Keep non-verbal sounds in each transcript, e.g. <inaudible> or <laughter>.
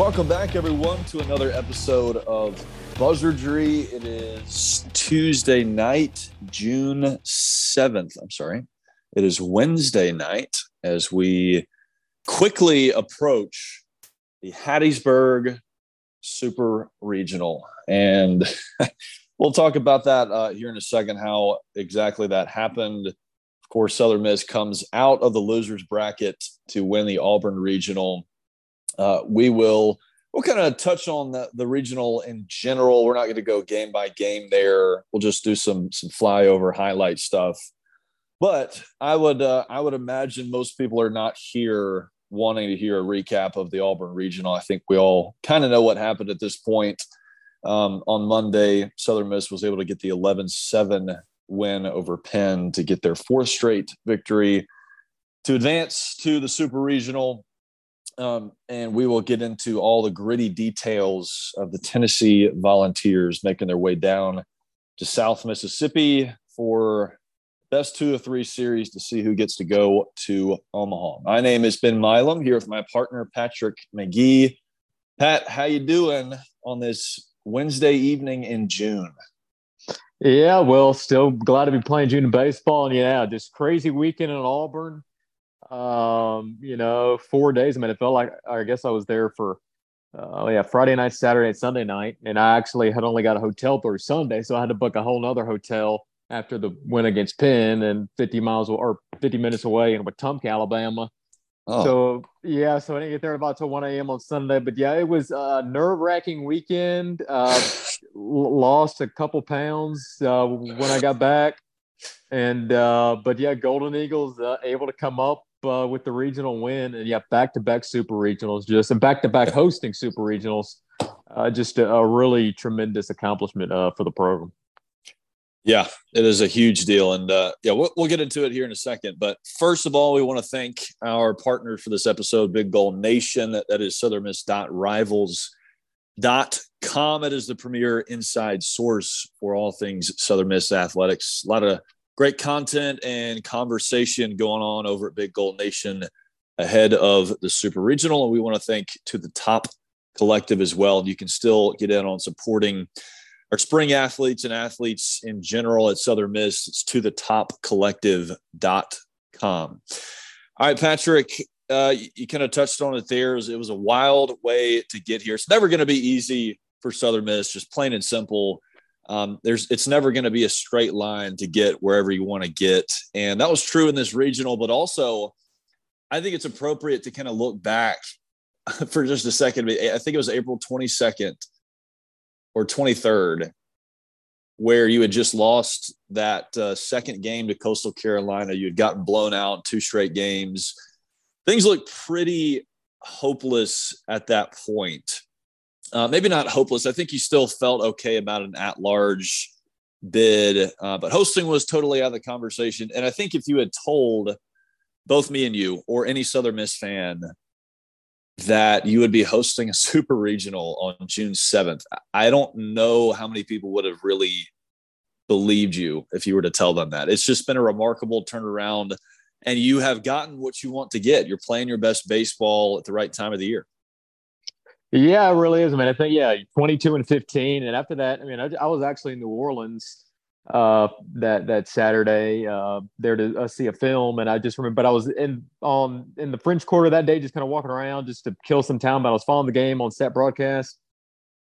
Welcome back, everyone, to another episode of Buzzardry. It is Tuesday night, June 7th. I'm sorry. It is Wednesday night as we quickly approach the Hattiesburg Super Regional. And <laughs> we'll talk about that uh, here in a second, how exactly that happened. Of course, Southern Miss comes out of the losers bracket to win the Auburn Regional uh, we will we'll kind of touch on the, the regional in general. We're not going to go game by game there. We'll just do some some flyover highlight stuff. But I would uh, I would imagine most people are not here wanting to hear a recap of the Auburn regional. I think we all kind of know what happened at this point. Um, on Monday, Southern Miss was able to get the 11-7 win over Penn to get their fourth straight victory to advance to the Super Regional um, and we will get into all the gritty details of the Tennessee Volunteers making their way down to South Mississippi for best two of three series to see who gets to go to Omaha. My name is Ben Milam here with my partner Patrick McGee. Pat, how you doing on this Wednesday evening in June? Yeah, well, still glad to be playing June baseball, and yeah, this crazy weekend in Auburn um, you know, four days. I mean, it felt like I guess I was there for uh, yeah, Friday night, Saturday, and Sunday night, and I actually had only got a hotel through Sunday, so I had to book a whole nother hotel after the win against Penn and 50 miles or 50 minutes away in Wetumpka, Alabama. Oh. So yeah, so I didn't get there about till 1 a.m. on Sunday, but yeah, it was a nerve wracking weekend. Uh, lost a couple pounds uh, when I got back, and uh, but yeah, Golden Eagles uh, able to come up uh, with the regional win, and yeah, back to back super regionals, just and back to back hosting super regionals. Uh, just a, a, really tremendous accomplishment uh, for the program. Yeah, it is a huge deal, and uh, yeah, we'll, we'll get into it here in a second. But first of all, we want to thank our partner for this episode, Big Gold Nation. That is SouthernMiss.rivals.com. It is the premier inside source for all things Southern Miss athletics. A lot of great content and conversation going on over at Big Gold Nation ahead of the Super Regional. And we want to thank to the top collective as well. You can still get in on supporting our spring athletes and athletes in general at Southern Miss. It's to the top collective.com. All right, Patrick, uh, you, you kind of touched on it there. It was, it was a wild way to get here. It's never going to be easy for Southern Miss, just plain and simple um, there's it's never going to be a straight line to get wherever you want to get. And that was true in this regional but also i think it's appropriate to kind of look back <laughs> for just a second. I think it was april 22nd or 23rd where you had just lost that uh, second game to coastal carolina. You had gotten blown out two straight games. Things looked pretty hopeless at that point uh, maybe not hopeless. I think he still felt okay about an at large bid, uh, but hosting was totally out of the conversation. And I think if you had told both me and you or any Southern Miss fan that you would be hosting a <laughs> super regional on June 7th, I don't know how many people would have really believed you if you were to tell them that. It's just been a remarkable turnaround, and you have gotten what you want to get. You're playing your best baseball at the right time of the year. Yeah, it really is. I mean, I think yeah, 22 and 15, and after that, I mean, I, I was actually in New Orleans uh, that that Saturday uh, there to uh, see a film, and I just remember, but I was in on in the French Quarter that day, just kind of walking around just to kill some time. But I was following the game on set broadcast,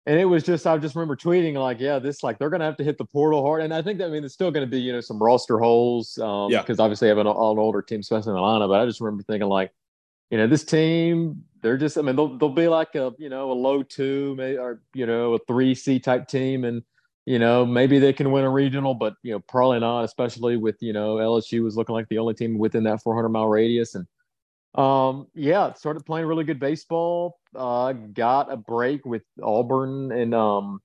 and it was just I just remember tweeting like, yeah, this like they're gonna have to hit the portal hard, and I think that I mean there's still gonna be you know some roster holes, um, yeah, because obviously I have an, an older team, especially in Atlanta, but I just remember thinking like, you know, this team they're just I mean they'll they'll be like a you know a low two maybe or you know a three C type team and you know maybe they can win a regional but you know probably not especially with you know LSU was looking like the only team within that 400 mile radius and um yeah started playing really good baseball uh, got a break with Auburn and um,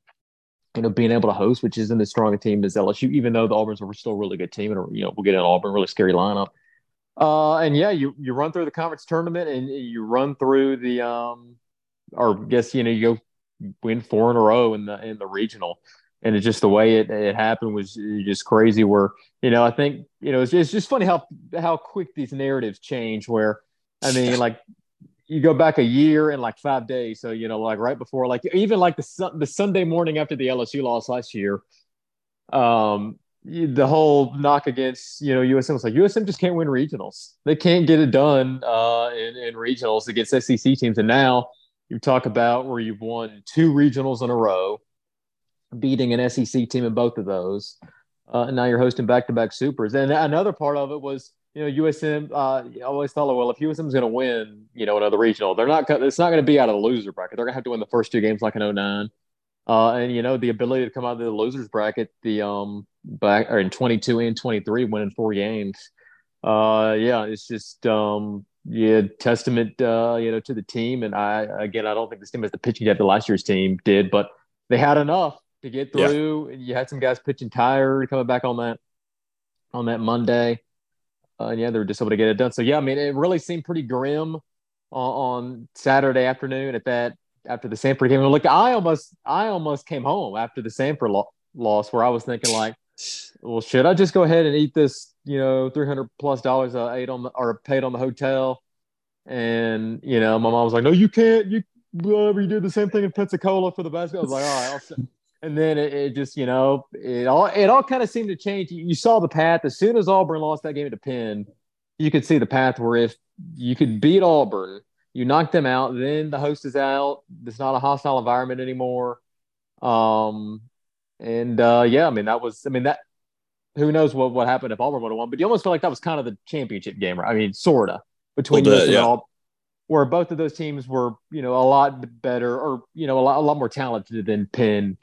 you know being able to host, which isn't as strong a team as LSU, even though the Auburn's were still a really good team, and you know we'll get an Auburn, really scary lineup. Uh, and yeah, you you run through the conference tournament and you run through the um, or I guess you know you go win four in a row in the in the regional, and it's just the way it, it happened was just crazy. Where you know I think you know it's, it's just funny how how quick these narratives change. Where I mean <laughs> like you go back a year and like five days. So you know, like right before, like even like the the Sunday morning after the LSU loss last year, um, the whole knock against you know USM was like USM just can't win regionals. They can't get it done uh, in, in regionals against SEC teams. And now you talk about where you've won two regionals in a row, beating an SEC team in both of those. Uh, and now you're hosting back-to-back supers. And another part of it was you know, USM. Uh, I always thought, well, if USM is going to win, you know, another regional, they're not. It's not going to be out of the loser bracket. They're going to have to win the first two games like in 09. Uh, and you know, the ability to come out of the losers bracket, the um back or in 22 and 23, winning four games. Uh, yeah, it's just um yeah, testament uh, you know, to the team. And I again, I don't think this team has the pitching depth the last year's team did, but they had enough to get through. Yeah. You had some guys pitching tired, coming back on that on that Monday uh, and yeah, they were just able to get it done. So yeah, I mean, it really seemed pretty grim on, on Saturday afternoon at that after the Samford game. Look, I almost I almost came home after the Samford lo- loss, where I was thinking like, well, should I just go ahead and eat this, you know, three hundred plus dollars I ate on the, or paid on the hotel? And you know, my mom was like, no, you can't. You whatever you did the same thing in Pensacola for the basketball. I was like, all right, I'll and then it, it, just you know it all it all kind of seemed to change. You, you, saw the path as soon as Auburn lost that game to Penn, you could see the path where if you could beat Auburn, you knock them out, then the host is out. It's not a hostile environment anymore. Um, and uh, yeah, I mean that was I mean that who knows what what happened if Auburn would have won, but you almost feel like that was kind of the championship game, right? I mean, sorta between bit, yeah. Auburn, where both of those teams were you know a lot better or you know a lot, a lot more talented than Penn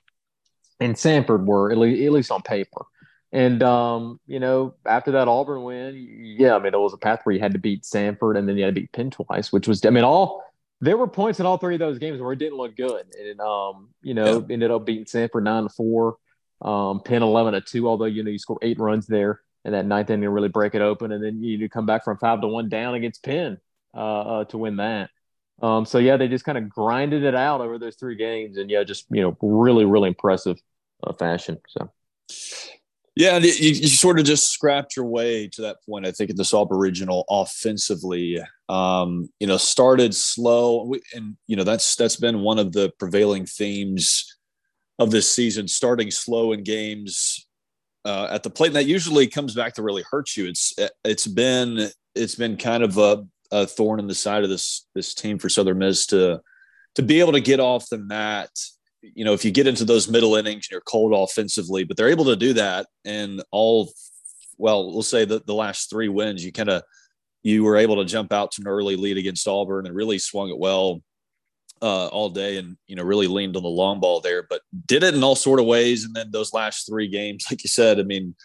and Samford were at least, at least on paper. And um, you know, after that Auburn win, yeah, I mean, it was a path where you had to beat Samford and then you had to beat Penn twice, which was, I mean, all there were points in all three of those games where it didn't look good, and um, you know, yeah. ended up beating Samford nine to four, um, Penn eleven to two. Although you know you score eight runs there, and that ninth inning really break it open, and then you come back from five to one down against Penn uh, uh, to win that. Um, so yeah, they just kind of grinded it out over those three games, and yeah, just you know, really, really impressive uh, fashion. So, yeah, you, you, sort of just scrapped your way to that point. I think in this Auburn Regional offensively, um, you know, started slow, and you know that's that's been one of the prevailing themes of this season. Starting slow in games uh, at the plate, and that usually comes back to really hurt you. It's it's been it's been kind of a, a thorn in the side of this this team for Southern Miss to to be able to get off the mat you know, if you get into those middle innings and you're cold offensively, but they're able to do that and all, well, we'll say that the last three wins, you kind of, you were able to jump out to an early lead against Auburn and really swung it well uh, all day and, you know, really leaned on the long ball there, but did it in all sort of ways. And then those last three games, like you said, I mean,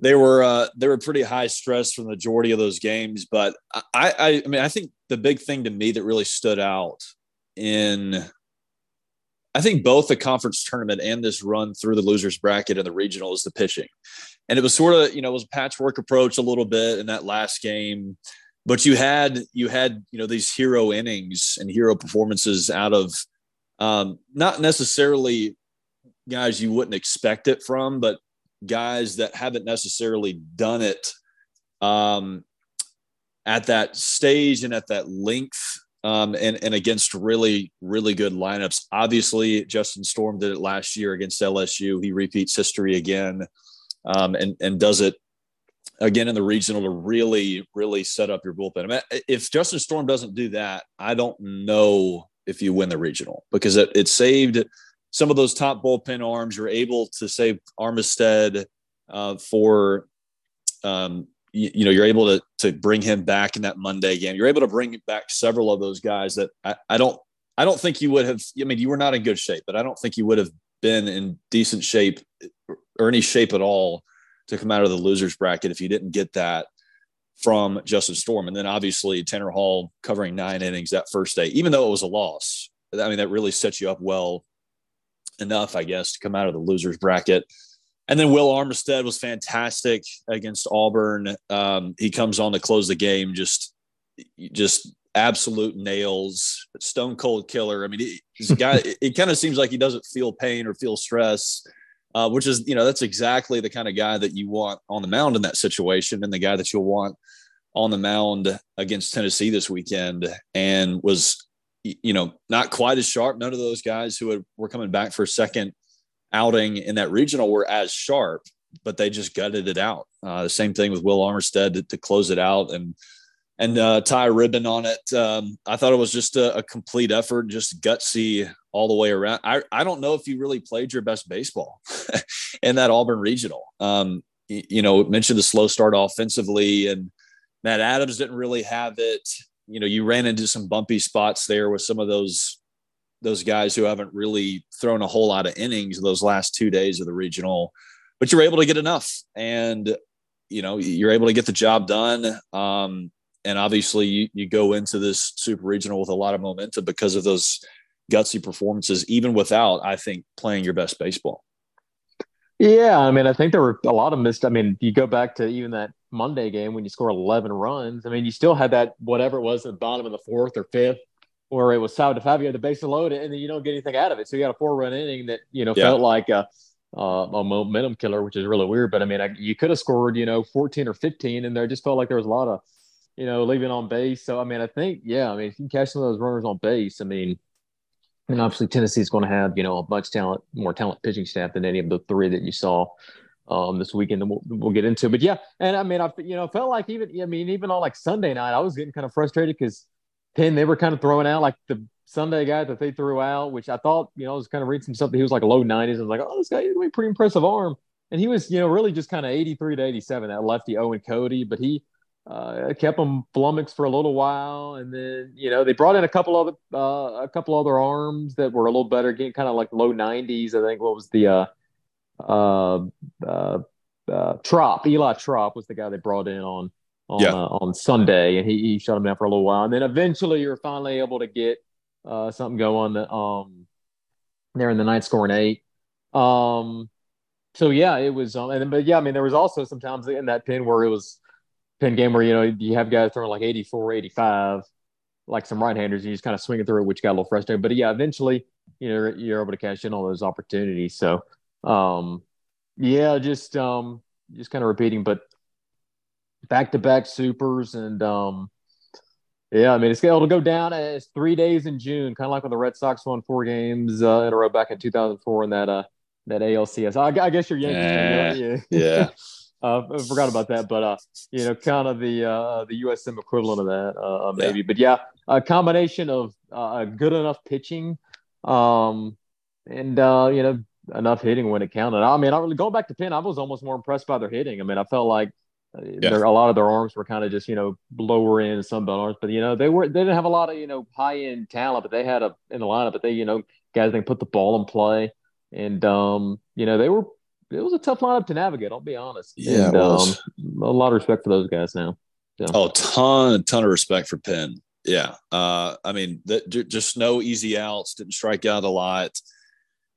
they were uh, they were pretty high stress for the majority of those games. But I, I I mean I think the big thing to me that really stood out in I think both the conference tournament and this run through the losers bracket and the regional is the pitching. And it was sort of, you know, it was a patchwork approach a little bit in that last game. But you had you had, you know, these hero innings and hero performances out of um, not necessarily guys you wouldn't expect it from, but guys that haven't necessarily done it um, at that stage and at that length um, and, and against really, really good lineups. Obviously, Justin Storm did it last year against LSU. He repeats history again um, and, and does it again in the regional to really, really set up your bullpen. I mean, if Justin Storm doesn't do that, I don't know if you win the regional because it, it saved some of those top bullpen arms. You're able to save Armistead uh, for um, you, you, know you're able to to bring him back in that Monday game. You're able to bring back several of those guys that I, I don't I don't think you would have. I mean, you were not in good shape, but I don't think you would have been in decent shape or any shape at all to come out of the losers bracket if you didn't get that from Justin Storm. And then obviously Tanner Hall covering nine innings that first day, even though it was a loss. I mean, that really sets you up well enough, I guess, to come out of the losers bracket. And then Will Armistead was fantastic against Auburn. Um, he comes on to close the game, just just absolute nails, stone cold killer. I mean, he, he's a guy. <laughs> it kind of seems like he doesn't feel pain or feel stress, uh, which is you know that's exactly the kind of guy that you want on the mound in that situation, and the guy that you'll want on the mound against Tennessee this weekend, and was you know not quite as sharp. None of those guys who had, were coming back for a second outing in that regional were as sharp, but they just gutted it out. Uh, the same thing with Will Armistead to, to close it out and and uh, tie a ribbon on it. Um, I thought it was just a, a, complete effort, just gutsy all the way around. I, I don't know if you really played your best baseball <laughs> in that Auburn regional. Um, you, you know, mentioned the slow start offensively, and Matt Adams didn't really have it. You know, you ran into some bumpy spots there with some of those those guys who haven't really thrown a whole lot of innings those last two days of the regional, but you're able to get enough, and you know you're able to get the job done. Um, and obviously, you, you go into this super regional with a lot of momentum because of those gutsy performances, even without, I think, playing your best baseball. Yeah, I mean, I think there were a lot of missed. I mean, you go back to even that Monday game when you score 11 runs. I mean, you still had that whatever it was at the bottom of the fourth or fifth where it was Salvador Fabio, the base loaded, and then you don't get anything out of it. So you got a four run inning that you know yeah. felt like a, a, momentum killer, which is really weird. But I mean, I, you could have scored you know 14 or 15, and there just felt like there was a lot of you know leaving on base. So I mean, I think yeah, I mean, if you can catch some of those runners on base, I mean. And obviously, Tennessee is going to have you know a much talent, more talent pitching staff than any of the three that you saw um, this weekend that we'll, we'll get into. But yeah, and I mean, I you know felt like even I mean even on like Sunday night, I was getting kind of frustrated because Penn, they were kind of throwing out like the Sunday guy that they threw out, which I thought, you know, I was kind of reading some stuff that he was like low 90s. I was like, oh, this guy has a pretty impressive arm. And he was, you know, really just kind of 83 to 87, that lefty Owen Cody, but he uh, kept him flummoxed for a little while. And then, you know, they brought in a couple other, uh, a couple other arms that were a little better, getting kind of like low 90s. I think what was the, uh, uh, uh, uh, Trop, Eli Trop was the guy they brought in on on yeah. uh, on Sunday, and he, he shut him down for a little while, and then eventually you're finally able to get uh, something going. That, um, there in the ninth, scoring eight. Um, so yeah, it was. Um, and then, but yeah, I mean, there was also sometimes in that Penn where it was Penn game where you know you have guys throwing like 84, 85, like some right-handers, and you just kind of swinging through it, which got a little frustrating. But yeah, eventually, you know, you're able to cash in on those opportunities. So, um, yeah, just um, just kind of repeating, but back to back supers and um yeah, I mean it's going to go down as three days in June, kind of like when the Red Sox won four games uh, in a row back in 2004 in that uh that ALCS. I, I guess you're Yankees. Yeah, yeah. <laughs> uh, I forgot about that, but uh, you know, kind of the uh, the USM equivalent of that, uh, uh, maybe. Yeah. But yeah, a combination of uh, good enough pitching, um, and uh, you know, enough hitting when it counted. I mean, I really going back to Penn, I was almost more impressed by their hitting. I mean, I felt like yeah. There, a lot of their arms were kind of just you know lower end Sunbelt arms, but you know they were they didn't have a lot of you know high end talent, but they had a in the lineup, but they you know guys they put the ball in play, and um you know they were it was a tough lineup to navigate. I'll be honest. Yeah, and, um, a lot of respect for those guys now. So. Oh, ton ton of respect for Penn. Yeah, uh, I mean that just no easy outs. Didn't strike out a lot.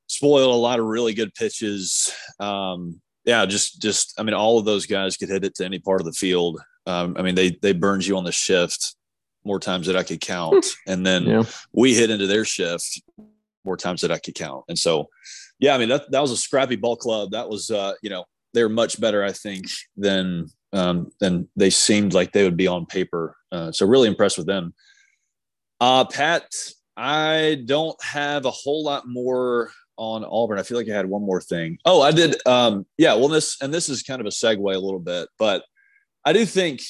Spoiled a lot of really good pitches. Um, yeah, just just I mean, all of those guys could hit it to any part of the field. Um, I mean, they they burned you on the shift more times that I could count, and then yeah. we hit into their shift more times that I could count. And so, yeah, I mean that that was a scrappy ball club. That was uh, you know they're much better, I think, than um, than they seemed like they would be on paper. Uh, so really impressed with them. Uh, Pat, I don't have a whole lot more on Auburn. I feel like I had one more thing. Oh, I did. Um, yeah. Well, this and this is kind of a segue a little bit, but I do think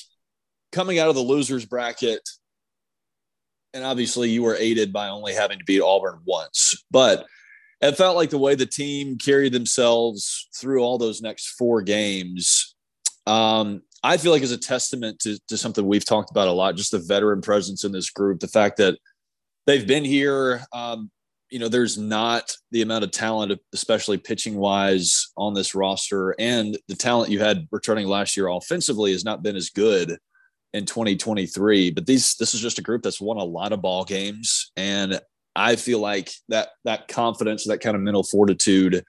coming out of the losers bracket, and obviously you were aided by only having to beat Auburn once, but it felt like the way the team carried themselves through all those next four games. Um, I feel like is a testament to, to something we've talked about a lot, just the veteran presence in this group, the fact that they've been here. Um, you know, there's not the amount of talent, especially pitching wise, on this roster, and the talent you had returning last year offensively has not been as good in 2023. But these this is just a group that's won a lot of ball games, and I feel like that that confidence, that kind of mental fortitude,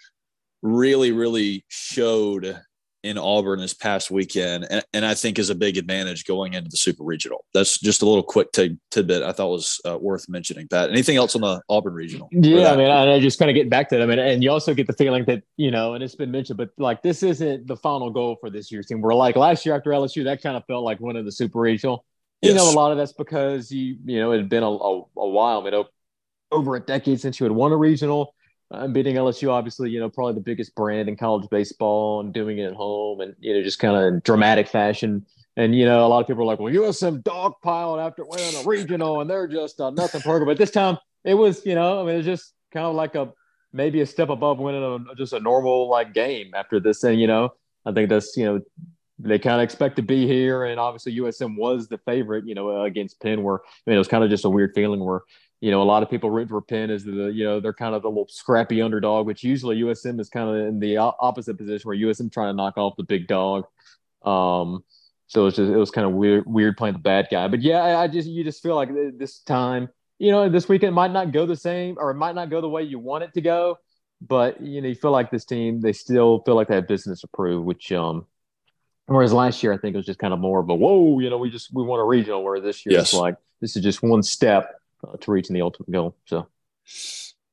really, really showed in Auburn this past weekend, and, and I think is a big advantage going into the Super Regional. That's just a little quick t- tidbit I thought was uh, worth mentioning. Pat, anything else on the Auburn Regional? Yeah, I mean, I just kind of get back to that. I mean, and you also get the feeling that you know, and it's been mentioned, but like this isn't the final goal for this year's team. We're like last year after LSU, that kind of felt like winning the Super Regional. Yes. You know, a lot of that's because you you know it had been a, a, a while, I mean, over a decade since you had won a regional Uh, I'm beating LSU, obviously, you know, probably the biggest brand in college baseball and doing it at home and, you know, just kind of in dramatic fashion. And, you know, a lot of people are like, well, USM dogpiled after winning a regional and they're just a nothing program. But this time it was, you know, I mean, it's just kind of like a maybe a step above winning a, just a normal like game after this. And, you know, I think that's, you know, they kind of expect to be here. And obviously USM was the favorite, you know, uh, against Penn, where, I mean, it was kind of just a weird feeling where, you know, a lot of people root for Penn as the, you know, they're kind of the little scrappy underdog, which usually USM is kind of in the opposite position where USM trying to knock off the big dog. Um, so it's just, it was kind of weird, weird playing the bad guy. But yeah, I, I just, you just feel like this time, you know, this weekend might not go the same or it might not go the way you want it to go. But, you know, you feel like this team, they still feel like they have business approved, which, um, Whereas last year, I think it was just kind of more of a whoa, you know, we just we won a regional. Where this year, yes. it's like this is just one step uh, to reaching the ultimate goal. So,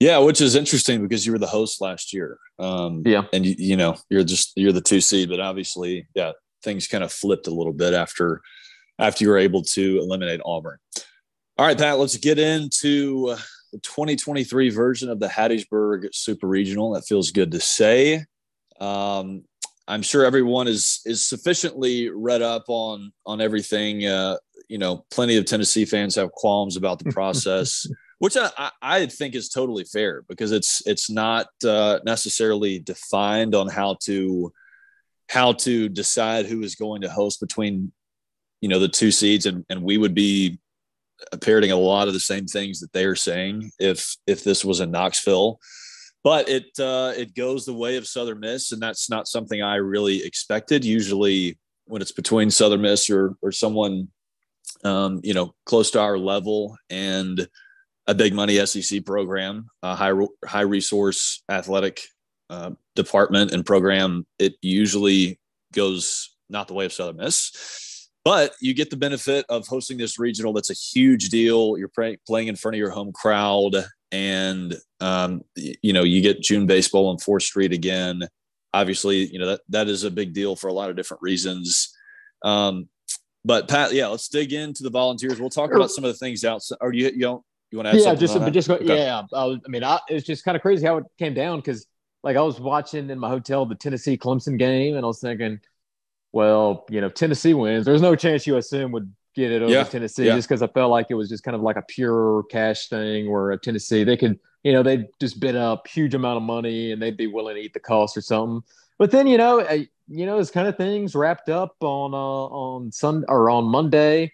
yeah, which is interesting because you were the host last year. Um, yeah, and you, you know you're just you're the two seed, but obviously, yeah, things kind of flipped a little bit after after you were able to eliminate Auburn. All right, Pat, let's get into the 2023 version of the Hattiesburg Super Regional. That feels good to say. Um, I'm sure everyone is is sufficiently read up on on everything. Uh, you know, plenty of Tennessee fans have qualms about the process, <laughs> which I, I think is totally fair because it's it's not uh, necessarily defined on how to how to decide who is going to host between you know the two seeds. And and we would be parroting a lot of the same things that they are saying if if this was in Knoxville but it uh, it goes the way of Southern Miss, and that's not something I really expected. Usually, when it's between Southern Miss or or someone um, you know, close to our level and a big money SEC program, a high high resource athletic uh, department and program. It usually goes not the way of Southern Miss, but you get the benefit of hosting this regional. That's a huge deal. You're pray- playing in front of your home crowd, and um, you know you get June baseball on Fourth Street again. Obviously, you know that that is a big deal for a lot of different reasons. Um, but Pat, yeah, let's dig into the volunteers. We'll talk about some of the things outside. Or you you don't you want to add yeah, just but just go, okay. yeah. I, was, I mean, I, it's just kind of crazy how it came down because like I was watching in my hotel the Tennessee Clemson game, and I was thinking, well, you know, Tennessee wins. There's no chance USM would get it over yeah. Tennessee yeah. just because I felt like it was just kind of like a pure cash thing where a Tennessee they could, you know, they'd just bid up huge amount of money and they'd be willing to eat the cost or something. But then, you know, you know, this kind of things wrapped up on uh, on Sunday or on Monday.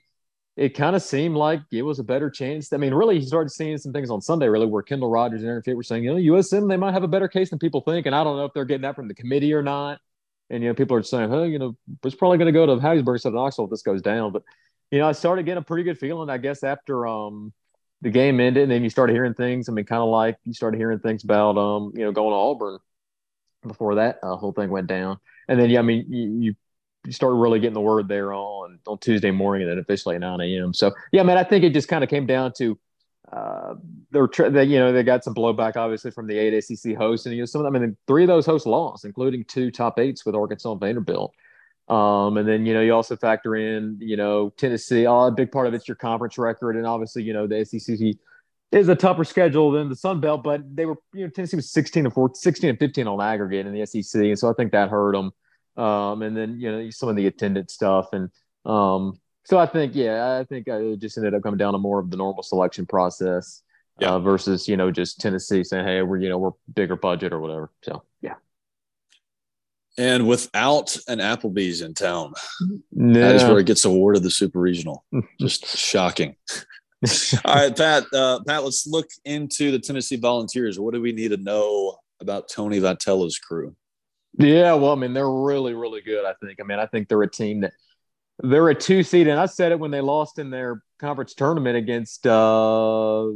It kind of seemed like it was a better chance. I mean, really, he started seeing some things on Sunday, really, where Kendall Rogers and Aaron Fitt were saying, you know, USM they might have a better case than people think, and I don't know if they're getting that from the committee or not. And you know, people are saying, hey, you know, it's probably going to go to Hattiesburg instead of Knoxville if this goes down. But you know, I started getting a pretty good feeling, I guess, after um the game ended, and then you started hearing things. I mean, kind of like you started hearing things about um you know going to Auburn before that uh, whole thing went down. And then, yeah, I mean, you, you started really getting the word there on on Tuesday morning and then officially at 9 a.m. So, yeah, man, I think it just kind of came down to uh, they're they, you know they got some blowback obviously from the eight SEC hosts, and you know some of them. I mean, three of those hosts lost, including two top eights with Arkansas and Vanderbilt. Um, and then you know you also factor in you know Tennessee. Oh, a big part of it's your conference record, and obviously you know the SEC is a tougher schedule than the Sun Belt, but they were, you know, Tennessee was 16 and 14, 16 and 15 on aggregate in the SEC. And so I think that hurt them. Um, and then, you know, some of the attendance stuff. And um, so I think, yeah, I think it just ended up coming down to more of the normal selection process yeah. uh, versus, you know, just Tennessee saying, hey, we're, you know, we're bigger budget or whatever. So, yeah. And without an Applebee's in town, no. that is where it gets awarded the super regional. <laughs> Just shocking. All right, Pat. Uh, Pat, let's look into the Tennessee Volunteers. What do we need to know about Tony Vitello's crew? Yeah, well, I mean, they're really, really good. I think. I mean, I think they're a team that they're a two seed, and I said it when they lost in their conference tournament against uh,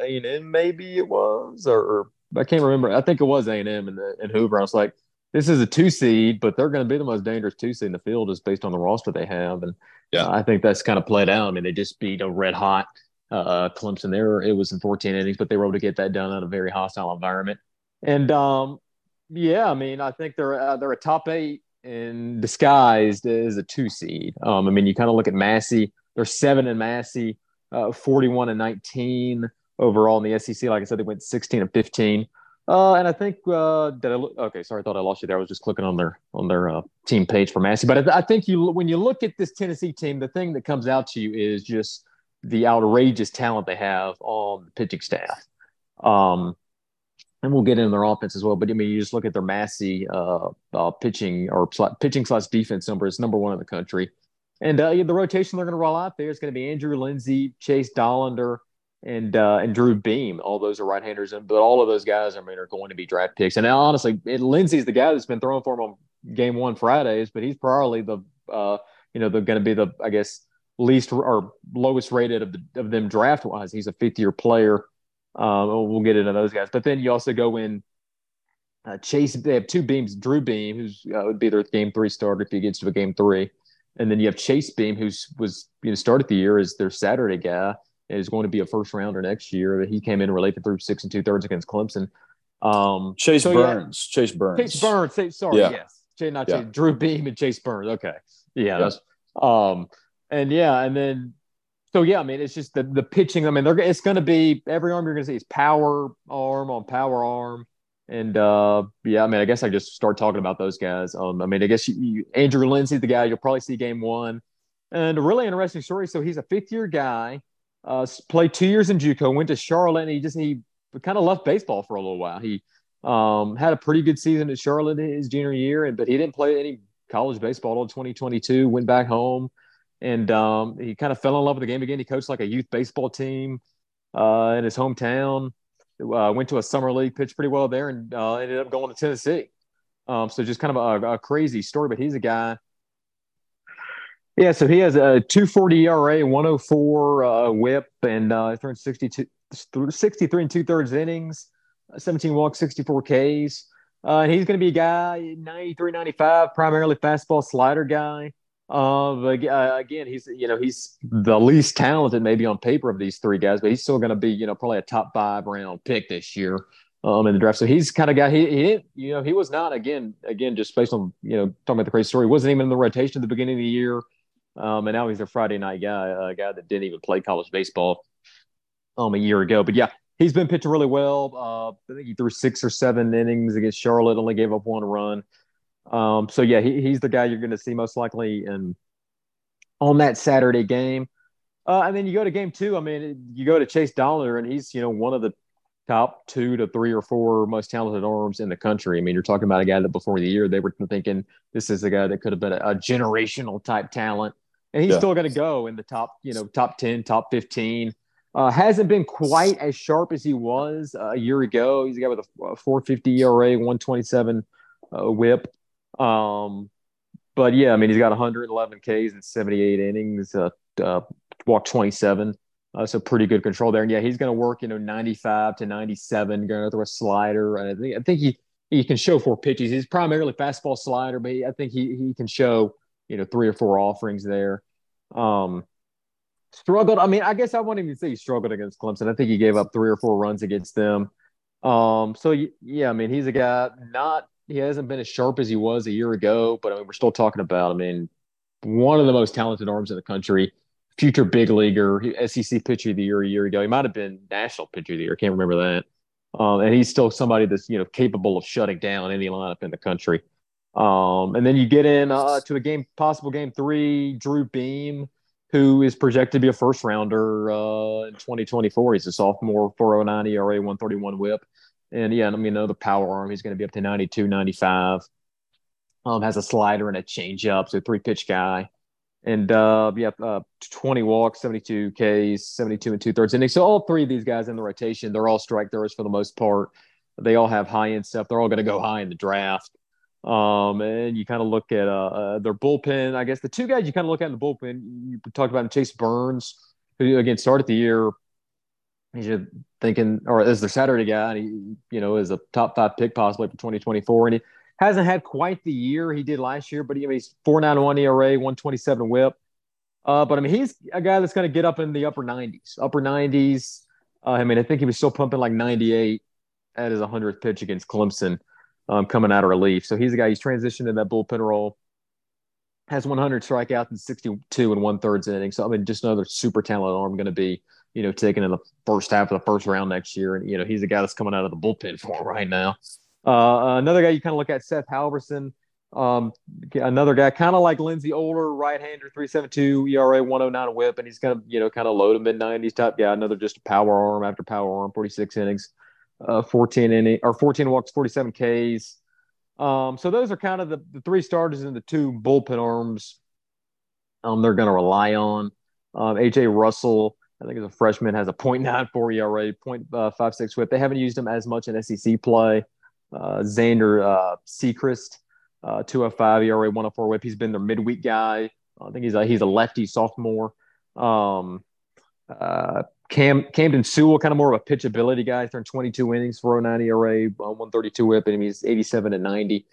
A and M. Maybe it was, or, or, I can't remember. I think it was A and M in, in Hoover. I was like, this is a two seed, but they're going to be the most dangerous two seed in the field just based on the roster they have. And yeah, uh, I think that's kind of played out. I mean, they just beat a red hot uh, Clemson there. It was in 14 innings, but they were able to get that done in a very hostile environment. And um, yeah, I mean, I think they're uh, they're a top eight and disguised as a two seed. Um, I mean, you kind of look at Massey; they're seven in Massey, uh, 41 and 19 overall in the SEC. Like I said, they went 16 and 15. Uh, and I think uh, that I look, okay. Sorry, I thought I lost you there. I was just clicking on their on their uh, team page for Massey. But I, I, think you when you look at this Tennessee team, the thing that comes out to you is just the outrageous talent they have on the pitching staff. Um, and we'll get into their offense as well. But I mean, you just look at their Massey uh, uh, pitching or pitching slash defense number is number one in the country. And uh, the rotation they're going to roll out there is going to be Andrew Lindsey, Chase Dollander, and uh, and Drew Beam. All those are right-handers, and but all of those guys, I mean, are going to be draft picks. And now, honestly, Lindsey's the guy that's been throwing for him on Game One Fridays, but he's probably the uh, you know, they're going to be the I guess least or lowest rated of the, of them draft wise. He's a fifth year player. Um, we'll get into those guys, but then you also go in. Uh, Chase, they have two beams. Drew Beam, who's uh, would be their game three starter if he gets to a game three, and then you have Chase Beam, who's was you know started the year as their Saturday guy, is going to be a first rounder next year. He came in relief through six and two thirds against Clemson. Um, Chase so Burns, yeah, Chase Burns, Chase Burns. Sorry, yeah. yes, Chase, not yeah. Chase, Drew Beam and Chase Burns. Okay, yeah, yes. um, and yeah, and then so yeah, I mean, it's just the the pitching. I mean, they're it's going to be every arm you're going to see is power arm on power arm. And uh, yeah, I mean, I guess I just start talking about those guys. Um, I mean, I guess you, you, Andrew Lindsey, the guy you'll probably see game one, and a really interesting story. So he's a fifth year guy uh, played two years in JUCO, went to Charlotte, and he just he kind of left baseball for a little while. He um, had a pretty good season at Charlotte his junior year, and but he didn't play any college baseball until 2022. Went back home, and um, he kind of fell in love with the game again. He coached like a youth baseball team uh, in his hometown. Uh, went to a summer league, pitched pretty well there, and uh, ended up going to Tennessee. Um, so just kind of a, a, crazy story, but he's a guy yeah, so he has a 240 ERA, 104 uh, whip, and uh, thrown 62, 63 and two thirds innings, 17 walks, 64 Ks. Uh, and he's going to be a guy 93, 95, primarily fastball slider guy. Uh, uh, again, he's you know he's the least talented maybe on paper of these three guys, but he's still going to be you know probably a top five round pick this year um, in the draft. So he's kind of guy. He, he you know he was not again again just based on you know talking about the crazy story. He wasn't even in the rotation at the beginning of the year. Um, and now he's a Friday night guy, a guy that didn't even play college baseball um, a year ago. But yeah, he's been pitching really well. Uh, I think he threw six or seven innings against Charlotte, only gave up one run. Um, so yeah, he, he's the guy you're going to see most likely in on that Saturday game. Uh, and then you go to game two. I mean, you go to Chase Dollander, and he's you know one of the top two to three or four most talented arms in the country. I mean, you're talking about a guy that before the year they were thinking this is a guy that could have been a, a generational type talent and he's yeah. still going to go in the top, you know, top 10, top 15. Uh, hasn't been quite as sharp as he was uh, a year ago. He's a guy with a 450 ERA, 127 uh, whip. Um, but yeah, I mean, he's got 111 Ks in 78 innings, uh, uh, walked 27. Uh, so pretty good control there. And yeah, he's going to work, you know, 95 to 97, going to throw a slider. And I think, I think he, he can show four pitches. He's primarily fastball slider, but he, I think he, he can show you know, three or four offerings there. Um, struggled. I mean, I guess I wouldn't even say he struggled against Clemson. I think he gave up three or four runs against them. Um, so yeah, I mean, he's a guy not he hasn't been as sharp as he was a year ago, but I mean, we're still talking about. I mean, one of the most talented arms in the country, future big leaguer, SEC pitcher of the year a year ago. He might have been national pitcher of the year. Can't remember that. Um, and he's still somebody that's you know capable of shutting down any lineup in the country. Um, and then you get in uh, to a game, possible game three, Drew Beam, who is projected to be a first rounder uh, in 2024. He's a sophomore, 409 ERA, 131 whip. And yeah, I mean, another power arm. He's going to be up to 92, 95. Um, has a slider and a changeup, so three pitch guy. And uh, yeah, uh, 20 walks, 72 Ks, 72 and two thirds innings. So all three of these guys in the rotation, they're all strike throwers for the most part. They all have high end stuff. They're all going to go high in the draft. Um, and you kind of look at uh, their bullpen. I guess the two guys you kind of look at in the bullpen, you talked about Chase Burns, who again started the year. He's thinking, or as their Saturday guy, and he, you know, is a top five pick possibly for 2024. And he hasn't had quite the year he did last year, but I mean, he's 4.91 ERA, 127 whip. Uh, but I mean, he's a guy that's going to get up in the upper 90s, upper 90s. Uh, I mean, I think he was still pumping like 98 at his 100th pitch against Clemson um, coming out of relief. So he's a guy he's transitioned in that bullpen role. Has 100 strikeouts and 62 and one thirds innings. So I mean, just another super talented arm going to be, you know, taken in the first half of the first round next year. And you know, he's a guy that's coming out of the bullpen for right now. Uh, another guy you kind of look at, Seth Halvorsen. Um, another guy kind of like Lindsey older right-hander, 372 ERA, 109 whip, and he's kind of, you know, kind of low to mid 90s type guy. Another just a power arm after power arm, 46 innings, uh, 14 inning or 14 walks, 47 Ks. Um, so those are kind of the, the three starters and the two bullpen arms um, they're going to rely on. Um, AJ Russell, I think as a freshman, has a 0.94 ERA, 0.56 whip. They haven't used him as much in SEC play. Uh, Xander uh, Sechrist, uh, 205 ERA, 104 whip. He's been their midweek guy. I think he's a, he's a lefty sophomore. Um, uh, Cam Camden Sewell, kind of more of a pitchability guy, turned 22 innings, 409 ERA, uh, 132 whip, and he's 87 and 90.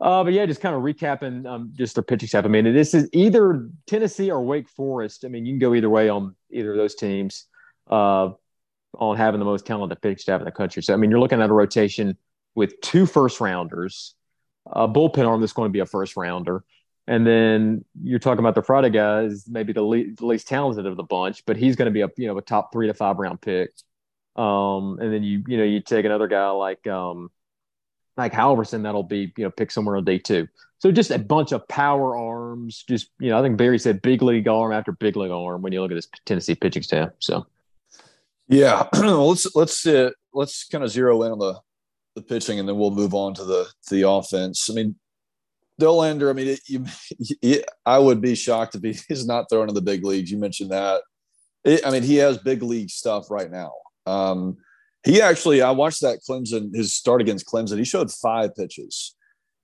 Uh, but yeah, just kind of recapping um, just their pitching staff. I mean, this is either Tennessee or Wake Forest. I mean, you can go either way on either of those teams uh, on having the most talented pitching staff in the country. So, I mean, you're looking at a rotation with two first rounders, a bullpen arm that's going to be a first rounder. And then you're talking about the Friday guys, maybe the, le- the least talented of the bunch, but he's going to be a you know a top three to five round pick. Um, and then you you know you take another guy like um, like Halvorsen that'll be you know pick somewhere on day two. So just a bunch of power arms. Just you know I think Barry said big league arm after big league arm when you look at this Tennessee pitching staff. So yeah, <clears throat> let's let's uh, let's kind of zero in on the the pitching, and then we'll move on to the to the offense. I mean, Dollander. I mean, it, you, <laughs> it, I would be shocked if he, <laughs> he's not thrown in the big leagues. You mentioned that. It, I mean, he has big league stuff right now. Um, he actually, I watched that Clemson his start against Clemson. He showed five pitches.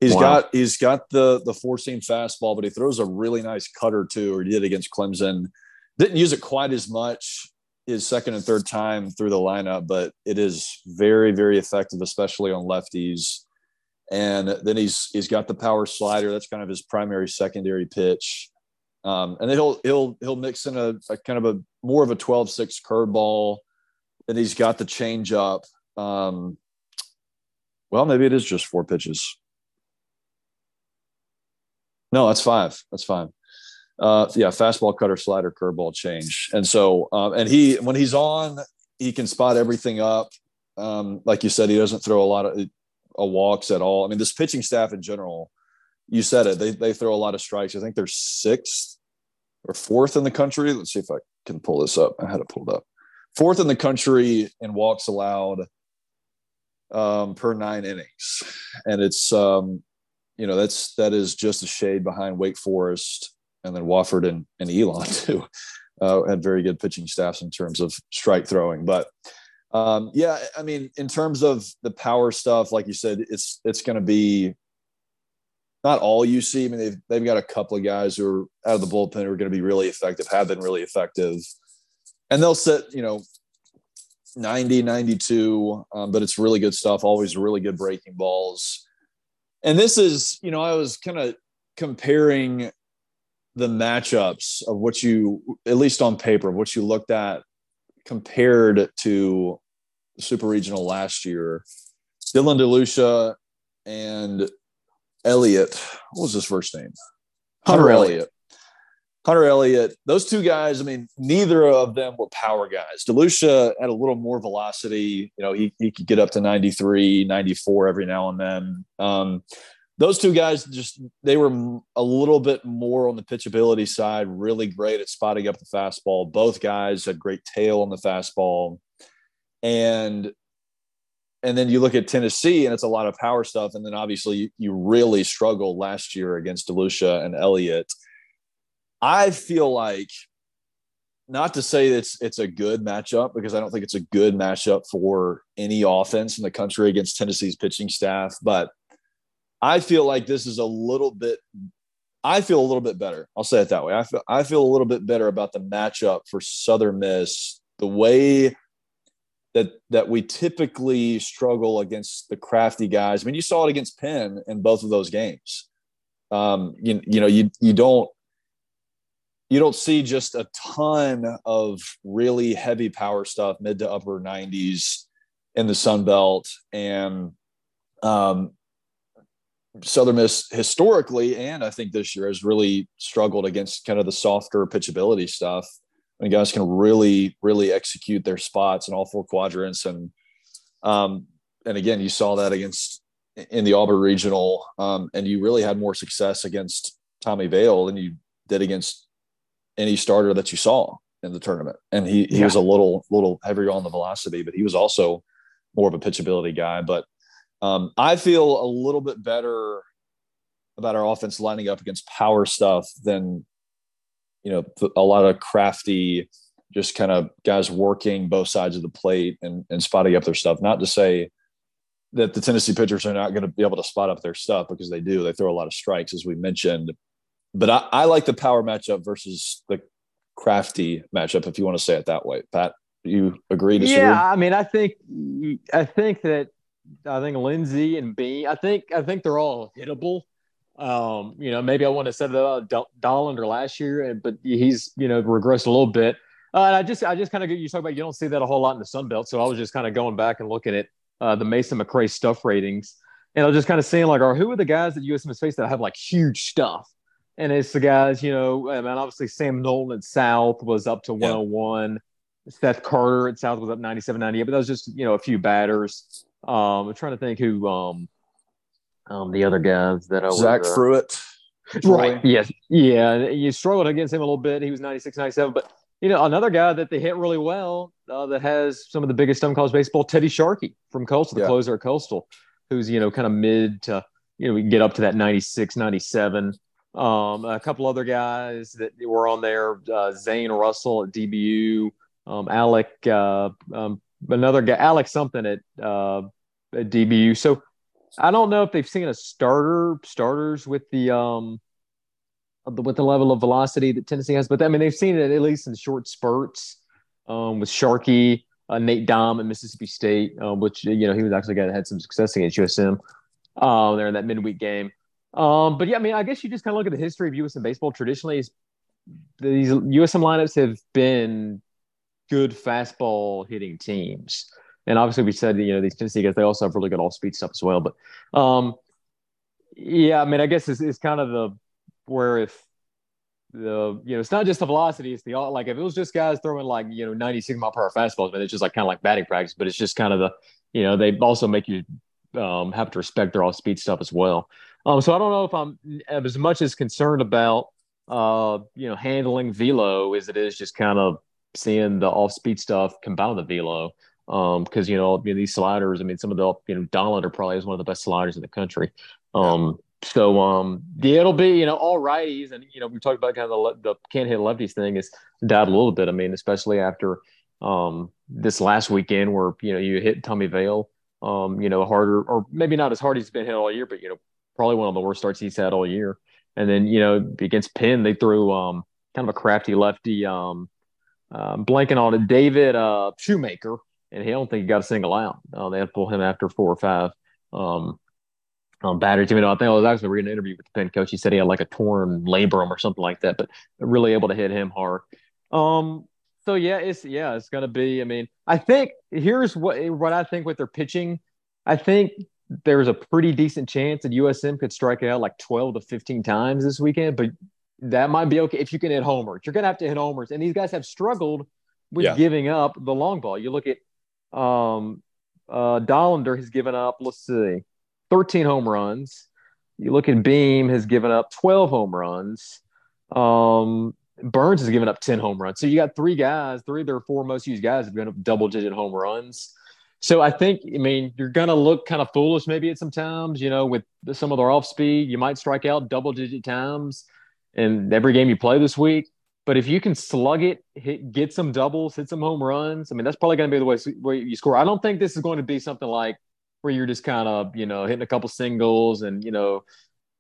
He's wow. got he's got the the four seam fastball, but he throws a really nice cutter too, or he did against Clemson. Didn't use it quite as much his second and third time through the lineup, but it is very, very effective, especially on lefties. And then he's he's got the power slider. That's kind of his primary secondary pitch. Um, and then he'll he'll he'll mix in a, a kind of a more of a 12-6 curveball. And he's got the change up. Um, well, maybe it is just four pitches. No, that's five. That's five uh, yeah, fastball, cutter, slider, curveball, change. And so, um, and he when he's on, he can spot everything up. Um, like you said, he doesn't throw a lot of uh, walks at all. I mean, this pitching staff in general, you said it, they they throw a lot of strikes. I think they're sixth or fourth in the country. Let's see if I can pull this up. I had it pulled up. Fourth in the country in walks allowed um, per nine innings, and it's um, you know that's that is just a shade behind Wake Forest and then Wofford and, and Elon <laughs> too uh, had very good pitching staffs in terms of strike throwing. But um, yeah, I mean, in terms of the power stuff, like you said, it's it's going to be not all you see. I mean, they've they've got a couple of guys who are out of the bullpen who are going to be really effective, have been really effective, and they'll sit, you know, 90, 92, um, but it's really good stuff. Always really good breaking balls. And this is, you know, I was kind of comparing the matchups of what you, at least on paper, of what you looked at compared to Super Regional last year, Dylan DeLucia and Elliot, what was his first name? Hunter, Hunter Elliott. Elliott. Hunter Elliott. Those two guys. I mean, neither of them were power guys. DeLucia had a little more velocity. You know, he, he could get up to 93, 94 every now and then. Um, those two guys just they were a little bit more on the pitchability side really great at spotting up the fastball. Both guys had great tail on the fastball. And and then you look at tennessee and it's a lot of power stuff. And then obviously you, you really struggled last year against delucia and elliott. I feel like not to say it's it's a good matchup because i don't think it's a good matchup for any offense in the country against tennessee's pitching staff but I feel like this is a little bit. I feel a little bit better. I'll say it that way. I feel I feel a little bit better about the matchup for Southern Miss. The way that that we typically struggle against the crafty guys. I mean, you saw it against Penn in both of those games. Um, you, you know, you you don't you don't see just a ton of really heavy power stuff, mid to upper 90s in the Sun Belt. And um, Southern Miss historically, and I think this year has really struggled against kind of the softer pitchability stuff. And guys can really, really execute their spots in all four quadrants. And um, and again, you saw that against in the Auburn regional, um, and you really had more success against Tommy Vail than you did against any starter that you saw in the tournament. And he he yeah. was a little little heavier on the velocity, but he was also more of a pitchability guy. But um, I feel a little bit better about our offense lining up against power stuff than you know a lot of crafty just kind of guys working both sides of the plate and, and spotting up their stuff. Not to say that the tennessee pitchers are not going to be able to spot up their stuff because they do. They throw a lot of strikes as we mentioned. But I, I like the power matchup versus the crafty matchup if you want to say it that way. Pat you agree disagree? yeah i mean i think i think that i think lindsey and b i think i think they're all hittable um, you know, maybe I want to set it up Dollander last year, but he's you know regressed a little bit. Uh, and I just I just kind of you talk about you don't see that a whole lot in the Sun Belt, so I was just kind of going back and looking at uh, the Mason McRae stuff ratings, and I was just kind of seeing like, are who are the guys that USM has faced that have like huge stuff? And it's the guys, you know, I mean, obviously Sam Knowlton at South was up to 101. Yeah. Seth Carter at South was up 97, 98, but that was just, you know, a few batters. Um, I'm trying to think who, um, um, the other guys that I Zach was, uh, Fruitt. Right. Yes. Yeah. You struggled against him a little bit. He was 96, 97. But, you know, another guy that they hit really well uh, that has some of the biggest stump calls baseball, Teddy Sharkey from Coastal, the yeah. closer at Coastal, who's, you know, kind of mid to, you know, we can get up to that 96, 97. Um, a couple other guys that were on there, uh, Zane Russell at DBU, um, Alec, uh, um, another guy, Alex something at, uh, at DBU. So, I don't know if they've seen a starter starters with the um with the level of velocity that Tennessee has, but I mean they've seen it at least in short spurts um, with Sharkey, uh, Nate Dohm at Mississippi State, uh, which you know he was actually that had some success against USM uh, there in that midweek game. Um, but yeah, I mean I guess you just kind of look at the history of USM baseball. Traditionally, these USM lineups have been good fastball hitting teams. And obviously, we said you know these Tennessee guys they also have really good off speed stuff as well. But um, yeah, I mean, I guess it's, it's kind of the where if the you know it's not just the velocity, it's the like if it was just guys throwing like you know 96 mile per hour fastballs, but it's just like kind of like batting practice. But it's just kind of the you know they also make you um, have to respect their off speed stuff as well. Um, so I don't know if I'm as much as concerned about uh, you know handling velo as it is just kind of seeing the off speed stuff combined with the velo. Um, because you know, you know, these sliders, I mean, some of the you know, Dollander probably is one of the best sliders in the country. Um, so um, yeah, it'll be you know all righties, and you know we talked about kind of the, the can't hit lefties thing is died a little bit. I mean, especially after um this last weekend where you know you hit Tommy Vail, um, you know harder or maybe not as hard as he's been hit all year, but you know probably one of the worst starts he's had all year. And then you know against Penn they threw um kind of a crafty lefty um uh, blanking on it, David uh, Shoemaker and he don't think he got a single out. Uh, they had to pull him after four or five um, um, batteries. You know, I think I was actually reading an interview with the Penn coach. He said he had like a torn labrum or something like that, but really able to hit him hard. Um, so yeah, it's yeah, it's gonna be. I mean, I think here's what what I think with their pitching. I think there's a pretty decent chance that USM could strike out like 12 to 15 times this weekend, but that might be okay if you can hit homers. You're gonna have to hit homers, and these guys have struggled with yeah. giving up the long ball. You look at um, uh, Dollander has given up, let's see, 13 home runs. You look at Beam has given up 12 home runs. Um, Burns has given up 10 home runs. So you got three guys, three of their four most used guys have given up double digit home runs. So I think, I mean, you're going to look kind of foolish maybe at some times, you know, with some of their off speed. You might strike out double digit times in every game you play this week. But if you can slug it, hit, get some doubles, hit some home runs, I mean, that's probably going to be the way, way you score. I don't think this is going to be something like where you're just kind of you know hitting a couple singles and you know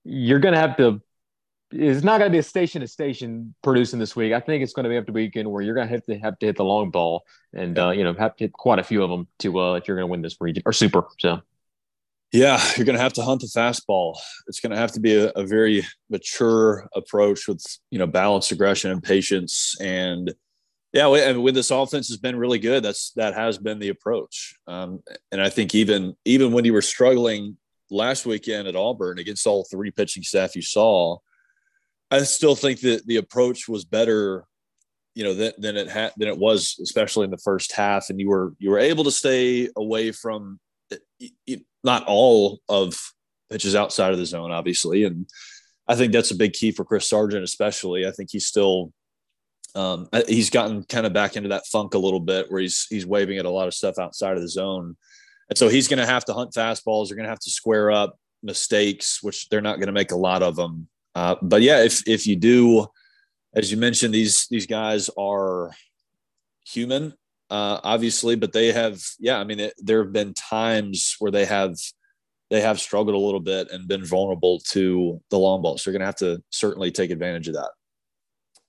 you're going to have to it's not going to be a station to station producing this week. I think it's going to be up to weekend where you're going to have to have to hit the long ball and uh, you know have to hit quite a few of them to uh, if you're going to win this region or super. So yeah, you're going to have to hunt the fastball. It's going to have to be a, a very mature approach with you know balanced aggression and patience. And yeah, and with this offense has been really good. That's that has been the approach. Um, and I think even even when you were struggling last weekend at Auburn against all three pitching staff you saw I still think that the approach was better, you know, than, than it had than it was, especially in the first half. And you were you were able to stay away from not all of pitches outside of the zone, obviously. And I think that's a big key for Chris Sargent, especially. I think he's still um, he's gotten kind of back into that funk a little bit where he's he's waving at a lot of stuff outside of the zone. And so he's going to have to hunt fastballs. They're going to have to square up mistakes, which they're not going to make a lot of them uh, but yeah, if if you do, as you mentioned, these these guys are human, uh, obviously, but they have yeah. I mean, it, there have been times where they have they have struggled a little bit and been vulnerable to the long ball. So you're going to have to certainly take advantage of that.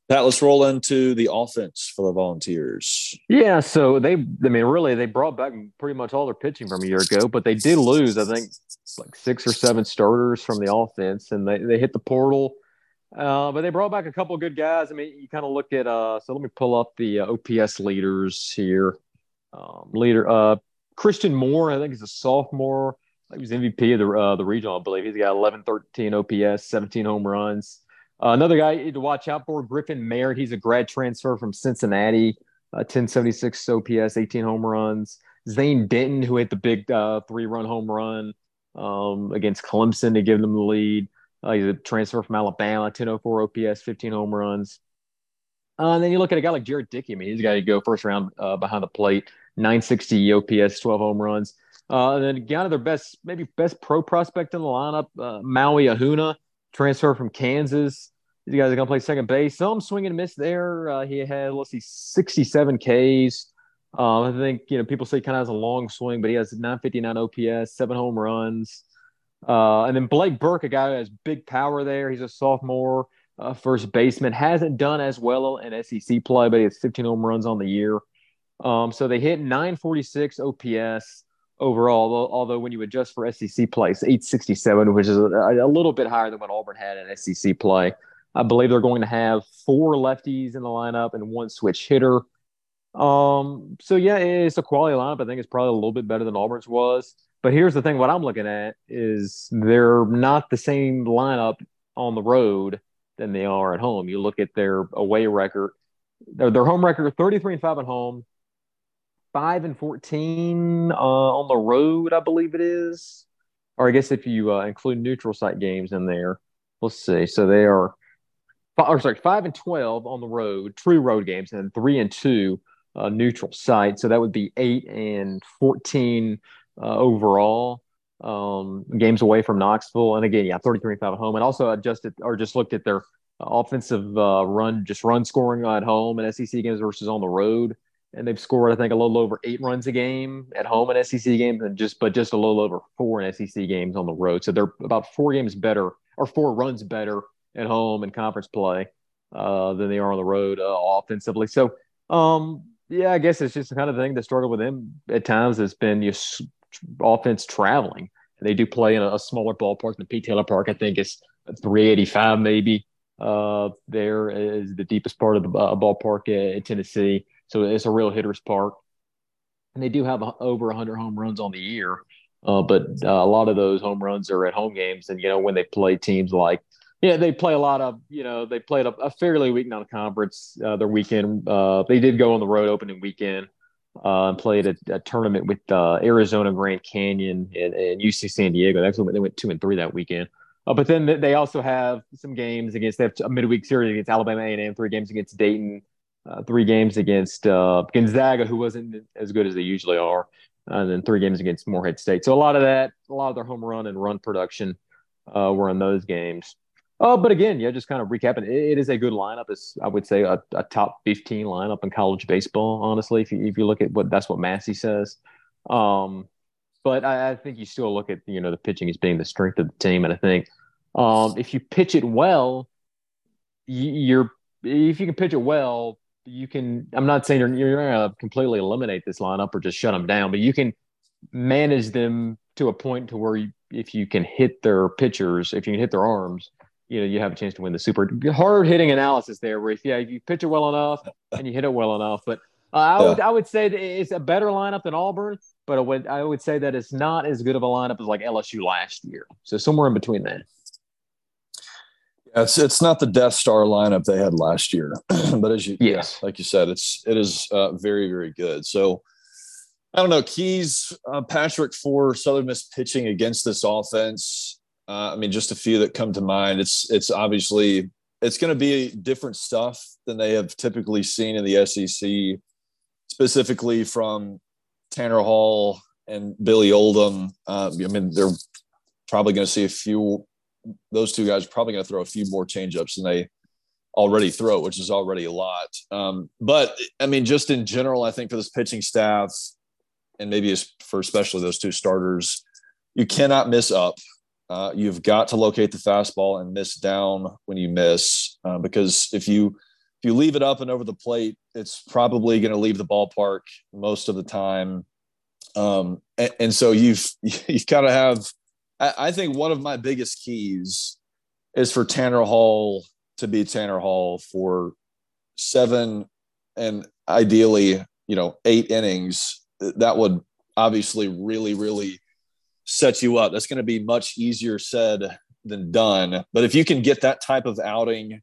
Pat, let's roll into the offense for the Volunteers. Yeah, so they, I mean, really, they brought back pretty much all their pitching from a year ago, but they did lose, I think, like six or seven starters from the offense, and they, they hit the portal. Uh, but they brought back a couple of good guys. I mean, you kind of look at, uh, so let me pull up the uh, OPS leaders here. Um, leader, uh, Christian Moore, I think he's a sophomore. He was MVP of the, uh, the regional, I believe. He's got 11, 13 OPS, 17 home runs. Uh, another guy to watch out for, Griffin Merritt. He's a grad transfer from Cincinnati, uh, 1076 OPS, 18 home runs. Zane Denton, who hit the big uh, three run home run um, against Clemson to give them the lead. Uh, he's a transfer from Alabama, 1004 OPS, 15 home runs. Uh, and then you look at a guy like Jared Dickey. I mean, he's guy to go first round uh, behind the plate, 960 OPS, 12 home runs. and then kind of their best, maybe best pro prospect in the lineup, Maui Ahuna transfer from Kansas. These guys are going to play second base. Some swing and miss there. Uh, he had, let's see, 67 Ks. I think, you know, people say kind of has a long swing, but he has 959 OPS, seven home runs. Uh, and then Blake Burke, a guy who has big power there. He's a sophomore, uh, first baseman. Hasn't done as well in SEC play, but he has 15 home runs on the year. Um, so they hit 946 OPS overall. Although when you adjust for SEC play, it's 867, which is a, a, little bit higher than what Auburn had in SEC play. I believe they're going to have four lefties in the lineup and one switch hitter. Um, so yeah, it's a quality lineup. I think it's probably a little bit better than Auburn's was. But here's the thing: what I'm looking at is they're not the same lineup on the road than they are at home. You look at their away record; their, their home record 33 and five at home, five and fourteen uh, on the road, I believe it is. Or I guess if you uh, include neutral site games in there, let's see. So they are, or sorry, five and twelve on the road, true road games, and three and two uh, neutral site. So that would be eight and fourteen uh, overall um, games away from Knoxville. And again, yeah, thirty-three and five at home. And also adjusted or just looked at their offensive uh, run, just run scoring at home in SEC games versus on the road and they've scored I think a little over eight runs a game at home in SEC games, and just but just a little over four in SEC games on the road. So they're about four games better or four runs better at home in conference play uh, than they are on the road uh, offensively. So um, yeah, I guess it's just the kind of thing that struggle with them at times It's been just offense traveling. They do play in a, a smaller ballpark than Pete Taylor Park. I think it's 385 maybe. Uh, there is the deepest part of the uh, ballpark in Tennessee. So it's a real hitter's park. And they do have over 100 home runs on the year. Uh, but uh, a lot of those home runs are at home games. And, you know, when they play teams like, yeah, they play a lot of, you know, they played a, a fairly weak non conference uh, their weekend. Uh, they did go on the road opening weekend uh, played a, a tournament with uh, Arizona Grand Canyon and, and UC San Diego. Actually, they went two and three that weekend. Uh, but then they also have some games against they have a midweek series against Alabama A&M, three games against Dayton, uh, three games against uh, Gonzaga, who wasn't as good as they usually are, and then three games against Morehead State. So a lot of that, a lot of their home run and run production uh, were in those games. Oh, but again, yeah, just kind of recapping, it, it is a good lineup. It's I would say a, a, top 15 lineup in college baseball. Honestly, if you if you look at what that's what Massey says. Um, but I, I, think you still look at you know the pitching as being the strength of the team, and I think um, if you pitch it well, you're if you can pitch it well, you can. I'm not saying you're, you're to completely eliminate this lineup or just shut them down, but you can manage them to a point to where you, if you can hit their pitchers, if you can hit their arms, you know you have a chance to win the super hard hitting analysis there. Where if yeah, you pitch it well enough and you hit it well enough, but uh, I would I would say it's a better lineup than Auburn, but I would I would say that it's not as good of a lineup as like LSU last year. So somewhere in between that. Yeah, it's it's not the Death Star lineup they had last year, <clears throat> but as you yes, yeah, like you said, it's it is uh, very very good. So I don't know keys uh, Patrick for Southern Miss pitching against this offense. Uh, I mean, just a few that come to mind. It's it's obviously it's going to be different stuff than they have typically seen in the SEC, specifically from Tanner Hall and Billy Oldham. Uh, I mean, they're probably going to see a few. Those two guys are probably going to throw a few more changeups than they already throw, which is already a lot. Um, but I mean, just in general, I think for this pitching staff, and maybe for especially those two starters, you cannot miss up. Uh, you've got to locate the fastball and miss down when you miss, uh, because if you if you leave it up and over the plate, it's probably going to leave the ballpark most of the time. Um, and, and, so you've <laughs> you've got to have. I, I think one of my biggest keys is for Tanner Hall to be Tanner Hall for seven and ideally, you know, eight innings. That would obviously really, really set you up. That's going to be much easier said than done. But if you can get that type of outing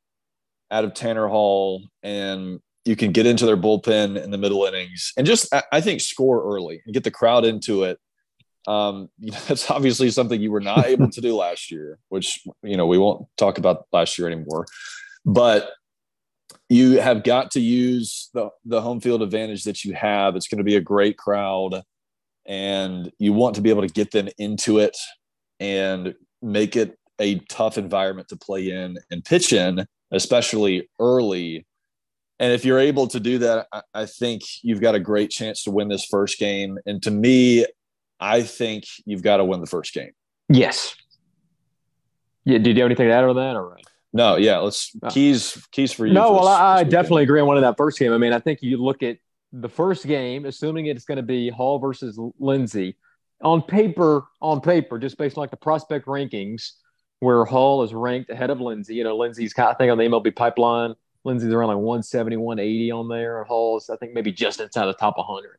out of Tanner Hall and you can get into their bullpen in the middle innings and just, I think, score early and get the crowd into it. Um, <laughs> you know, that's obviously something you were not <laughs> able to do last year, which, you know, we won't talk about last year anymore. But you have got to use the, the home field advantage that you have. It's going to be a great crowd and you want to be able to get them into it and make it a tough environment to play in and pitch in, especially early. And if you're able to do that, I think you've got a great chance to win this first game. And to me, I think you've got to win the first game. Yes. Yeah. Did you have anything to add on that? Or no? Yeah. Let's keys keys for you. No. Well, I, I definitely agree on one of that first game. I mean, I think you look at the first game, assuming it's going to be Hall versus Lindsey, on paper, on paper, just based on like the prospect rankings, where Hall is ranked ahead of Lindsey. You know, Lindsey's kind of, I think on the MLB pipeline, Lindsey's around like 170, 180 on there, and Hall's I think maybe just inside the top 100.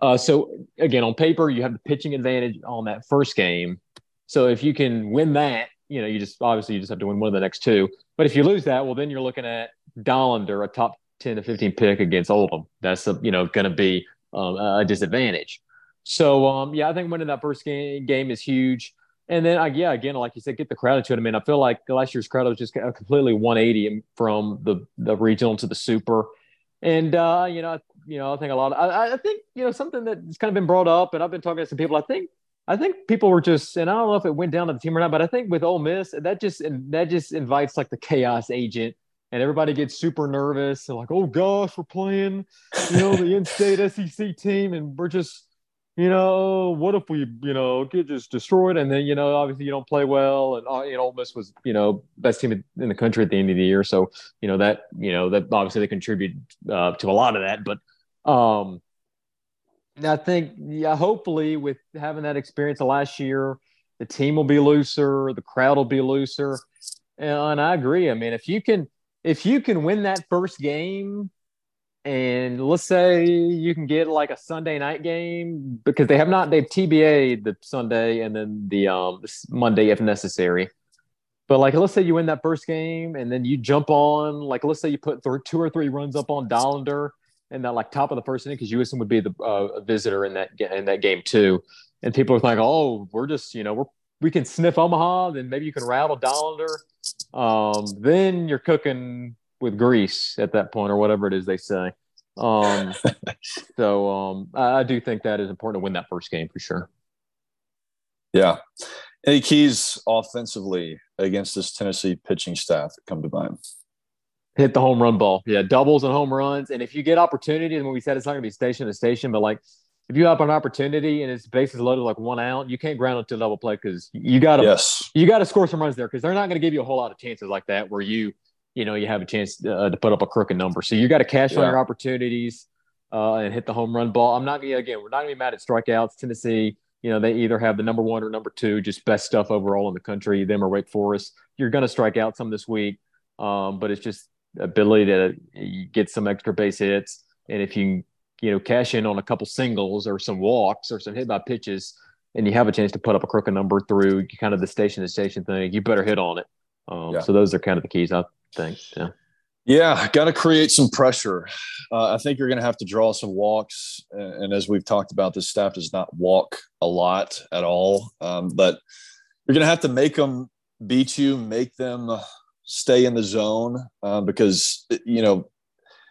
Uh, so again, on paper, you have the pitching advantage on that first game. So if you can win that, you know, you just obviously you just have to win one of the next two. But if you lose that, well, then you're looking at Dollander, a top 10 to 15 pick against Oldham. That's a, you know going to be um, a disadvantage. So um, yeah, I think winning that first game game is huge. And then uh, yeah, again, like you said, get the crowd into it. I mean, I feel like last year's crowd was just completely 180 from the the regional to the super. And uh, you know, you know, I think a lot. Of, I, I think you know something that's kind of been brought up, and I've been talking to some people. I think I think people were just, and I don't know if it went down to the team or not, but I think with Ole Miss, that just that just invites like the chaos agent and everybody gets super nervous. They're like, "Oh gosh, we're playing, you know, the in-state <laughs> SEC team, and we're just, you know, what if we, you know, get just destroyed?" And then, you know, obviously you don't play well, and uh, you know, Ole Miss was, you know, best team in the country at the end of the year, so you know that, you know, that obviously they contribute uh, to a lot of that, but. um I think, yeah, hopefully, with having that experience last year, the team will be looser, the crowd will be looser, and I agree. I mean, if you can, if you can win that first game and let's say you can get like a Sunday night game because they have not they've TBA the Sunday and then the um Monday if necessary. But like let's say you win that first game and then you jump on like let's say you put th- two or three runs up on Dollander and that like top of the first inning because USM would be the uh, visitor in that in that game too. And people are like, oh, we're just you know we're we can sniff Omaha, then maybe you can rattle Dollander um, then you're cooking with grease at that point or whatever it is they say. Um, <laughs> so um, I, I, do think that is important to win that first game for sure. Yeah. Any keys offensively against this Tennessee pitching staff that come to mind? Hit the home run ball. Yeah, doubles and home runs. And if you get opportunities, when we said it's not going to be station to station, but like if you have an opportunity and it's bases loaded like one out, you can't ground it to double play because you got to Yes. you got to score some runs there because they're not going to give you a whole lot of chances like that where you you know you have a chance uh, to put up a crooked number. So you got to cash on your opportunities uh, and hit the home run ball. I'm not gonna again. We're not gonna be mad at strikeouts. Tennessee, you know, they either have the number one or number two, just best stuff overall in the country. Them or Wake Forest. You're gonna strike out some this week, um, but it's just ability to get some extra base hits, and if you you know cash in on a couple singles or some walks or some hit by pitches, and you have a chance to put up a crooked number through kind of the station to station thing, you better hit on it. Um, Yeah. So those are kind of the keys, I think. Yeah. Yeah, got to create some pressure. Uh, I think you're going to have to draw some walks, and, and as we've talked about, this staff does not walk a lot at all. Um, but you're going to have to make them beat you, make them stay in the zone, uh, because you know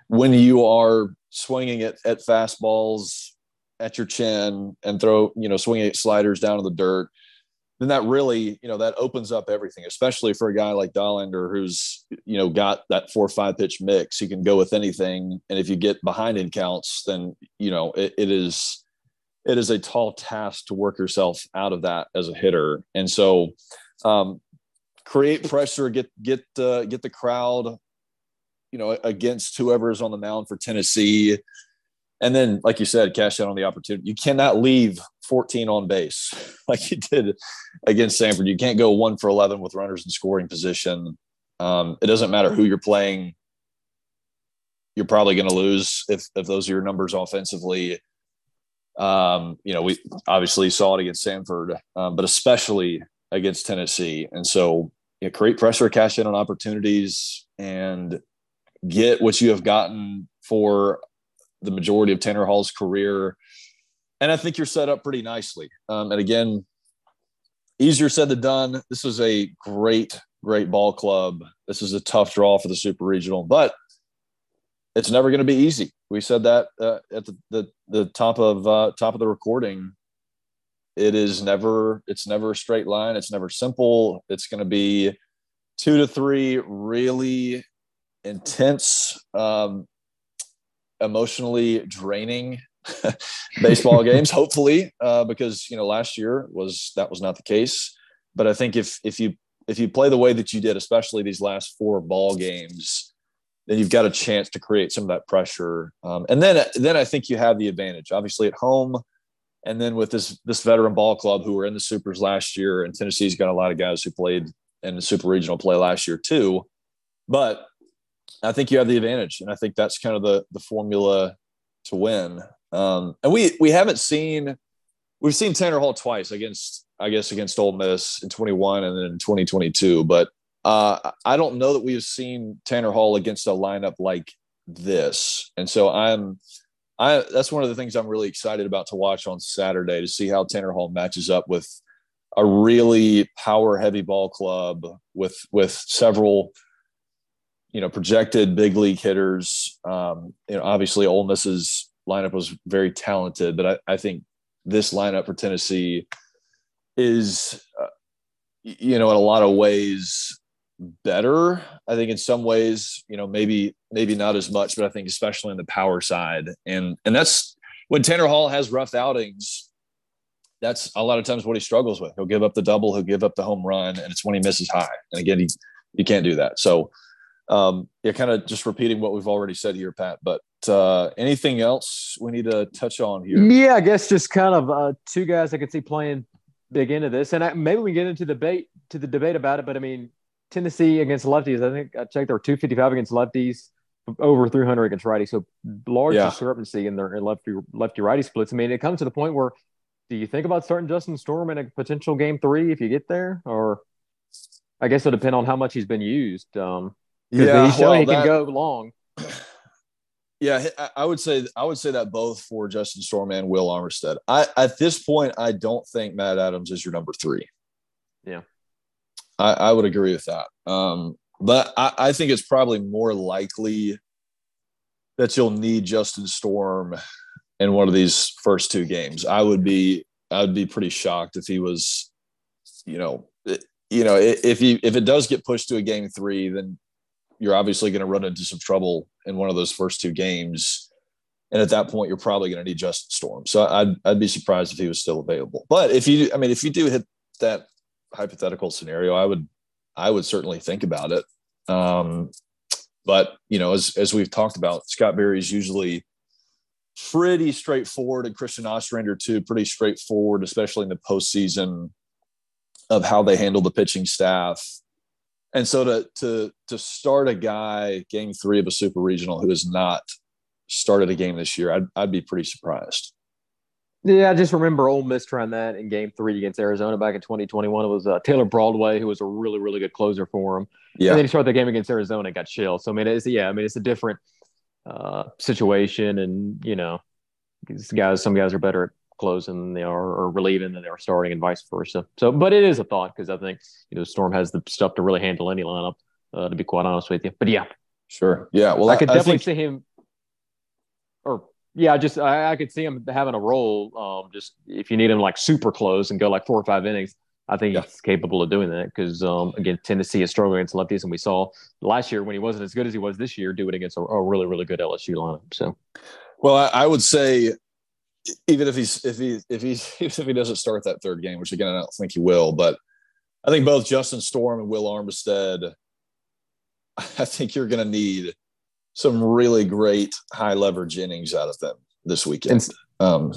when you are swinging it at fastballs at your chin and throw, you know, swinging at sliders down in the dirt, then that really, you know, that opens up everything, especially for a guy like Dollander who's, you know, got that four or five pitch mix. He can go with anything. And if you get behind in counts, then, you know, it, it is, it is a tall task to work yourself out of that as a hitter. And so, um, create pressure, get, get, uh, get the crowd, you know, against whoever is on the mound for Tennessee. And then, like you said, cash out on the opportunity. You cannot leave 14 on base <laughs> like you did against Samford. You can't go one for 11 with runners in scoring position. Um, it doesn't matter who you're playing. You're probably going to lose if, if those are your numbers offensively. Um, you know, we obviously saw it against Samford, um, but especially against Tennessee. And so, you know, create pressure, cash in on opportunities, and get what you have gotten for the majority of Tanner Hall's career. And I think you're set up pretty nicely. Um, and again, easier said than done. This is a great, great ball club. This is a tough draw for the super regional, but it's never going to be easy. We said that uh, at the, the, the top of uh, top of the recording. It is never it's never a straight line. It's never simple. It's going to be two to three really intense, um, emotionally draining <laughs> baseball <laughs> games. Hopefully, uh, because you know last year was that was not the case. But I think if if you if you play the way that you did, especially these last four ball games, then you've got a chance to create some of that pressure. Um, and then then I think you have the advantage. Obviously at home, and then with this this veteran ball club who were in the supers last year, and Tennessee's got a lot of guys who played in the super regional play last year too. But I think you have the advantage, and I think that's kind of the the formula to win. Um, and we we haven't seen we've seen Tanner Hall twice against I guess against Ole Miss in 21 and then in 2022, but uh, I don't know that we've seen Tanner Hall against a lineup like this, and so I'm I that's one of the things I'm really excited about to watch on Saturday to see how Tanner Hall matches up with a really power heavy ball club with with several you know projected big league hitters. Um, you know, obviously Ole Miss's lineup was very talented, but I, I think this lineup for Tennessee is uh, you know in a lot of ways better. I think in some ways, you know, maybe maybe not as much, but I think especially on the power side, and and that's when Tanner Hall has rough outings. That's a lot of times what he struggles with. He'll give up the double, he'll give up the home run, and it's when he misses high. And again, he you can't do that. So, um, yeah, kind of just repeating what we've already said here, Pat. But uh, anything else we need to touch on here? Yeah, I guess just kind of uh, two guys I could see playing big into this, and I, maybe we get into debate to the debate about it. But I mean, Tennessee against lefties, I think I checked there were two fifty five against lefties, over three hundred against righties. So large Yeah. discrepancy in their lefty lefty righty splits. I mean, it comes to the point where do you think about starting Justin Storm in a potential game three if you get there, or I guess it'll depend on how much he's been used. Um, 'cause he's well, he can that- go long. <clears throat> Yeah, I- I would say I would say that both for Justin Storm and Will Armstead. I at this point, I don't think Matt Adams is your number three. Yeah. I, I would agree with that. Um, but I, I think it's probably more likely that you'll need Justin Storm in one of these first two games. I would be I would be pretty shocked if he was, you know, you know, if he if it does get pushed to a game three, then you're obviously going to run into some trouble in one of those first two games. and at that point, you're probably going to need Justin Storm. So I'd I'd be surprised if he was still available. But if you, I mean, if you do hit that hypothetical scenario, I would I would certainly think about it. Um, but you know, as as we've talked about, Scott Berry is usually pretty straightforward, and Christian Ostrander too, pretty straightforward, especially in the postseason of how they handle the pitching staff. And so to to to start a guy game three of a super regional who has not started a game this year, I'd I'd be pretty surprised. Yeah, I just remember Ole Miss trying that in Game Three against Arizona back in 2021. It was uh, Taylor Broadway who was a really, really good closer for him. Yeah, and then he started the game against Arizona and got shelled. So I mean, it's yeah, I mean, it's a different uh, situation, and you know, these guys, some guys are better at closing than they are or relieving than they are starting, and vice versa. So, but it is a thought because I think you know Storm has the stuff to really handle any lineup. Uh, to be quite honest with you, but yeah, sure, yeah. Well, I could I, definitely I think... see him, or yeah, I just I, I, could see him having a role. Um, just if you need him like super close and go like four or five innings, I think yeah. he's capable of doing that. Because um, again, Tennessee is struggling against lefties, and we saw last year when he wasn't as good as he was this year, do it against a, a really really good LSU lineup. So, well, I, I, would say even if he's if he if he's <laughs> even if he doesn't start that third game, which again I don't think he will, but I think both Justin Storm and Will Armstead, <laughs> I think you're going to need some really great high leverage innings out of them this weekend. And, um,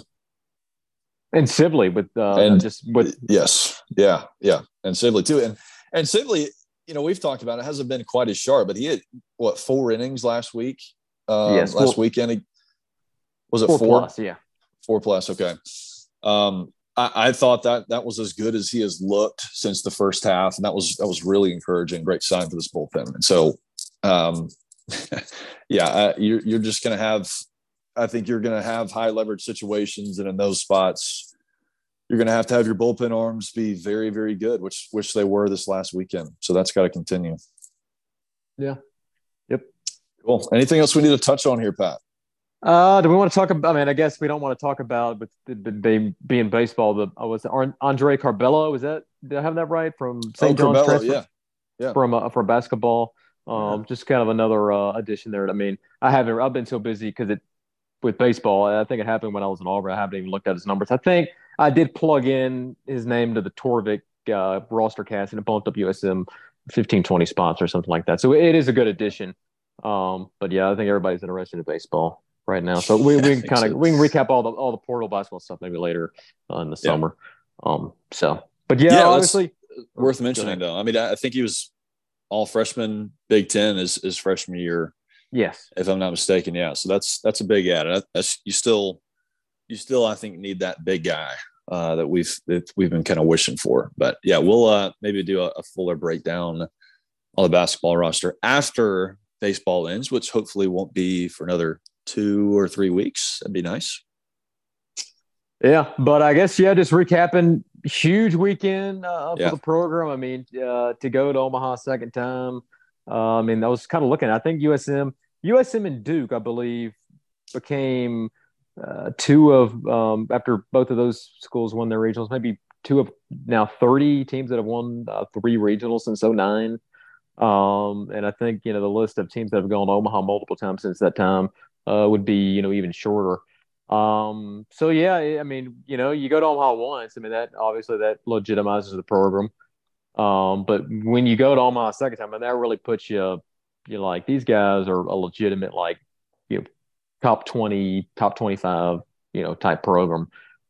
and Sibley with uh, and just with yes, yeah, yeah, and Sibley too, and and Sibley, you know, we've talked about it hasn't been quite as sharp, but he had what four innings last week. Um, yes, last four, weekend. Was it four, four? plus? Yeah, four plus. Okay. Um, I, I, thought that that was as good as he has looked since the first half, and that was that was really encouraging. Great sign for this bullpen. And so, um, <laughs> yeah, uh, you're you're just going to have. I think you're going to have high leverage situations, and in those spots, you're going to have to have your bullpen arms be very, very good, which which they were this last weekend. So that's got to continue. Yeah. Yep. Cool. Anything else we need to touch on here, Pat? Uh, do we want to talk about? I mean, I guess we don't want to talk about, but they being baseball. The I was Andre Carbello. Was that did I have that right from St. Oh, John's? Curbelo, yeah, yeah. From uh, from basketball. Um, yeah. just kind of another uh, addition there. I mean, I haven't. I've been so busy because it with baseball. I think it happened when I was in Auburn. I haven't even looked at his numbers. I think I did plug in his name to the Torvik uh, roster cast, and it bumped up USM 15, 20 spots or something like that. So it is a good addition. Um, but yeah, I think everybody's interested in baseball right now. So we, we can kind of so. we can recap all the all the portal basketball stuff maybe later uh, in the yeah. summer. Um, so, but yeah, yeah obviously worth mentioning though. I mean, I think he was all freshman Big Ten is is freshman year. Yes, if I'm not mistaken. Yeah, so that's that's a big add. That's you still you still I think need that big guy uh, that we've that we've been kind of wishing for. But yeah, we'll uh, maybe do a, a fuller breakdown on the basketball roster after baseball ends, which hopefully won't be for another two or three weeks. That'd be nice. Yeah, but I guess yeah, just recapping, huge weekend uh, for yeah. the program. I mean, uh, to go to Omaha second time. Uh, I mean, I was kind of looking. I think USM, USM and Duke, I believe, became uh, two of um, after both of those schools won their regionals. Maybe two of now thirty teams that have won uh, three regionals since 09. Um, and I think you know the list of teams that have gone to Omaha multiple times since that time uh, would be you know even shorter. Um, so yeah, I mean, you know, you go to Omaha once. I mean, that obviously that legitimizes the program. Um, but when you go to Omaha second time, I and that really puts you, you like these guys are a legitimate like, you know, top twenty, top twenty-five, you know, type program.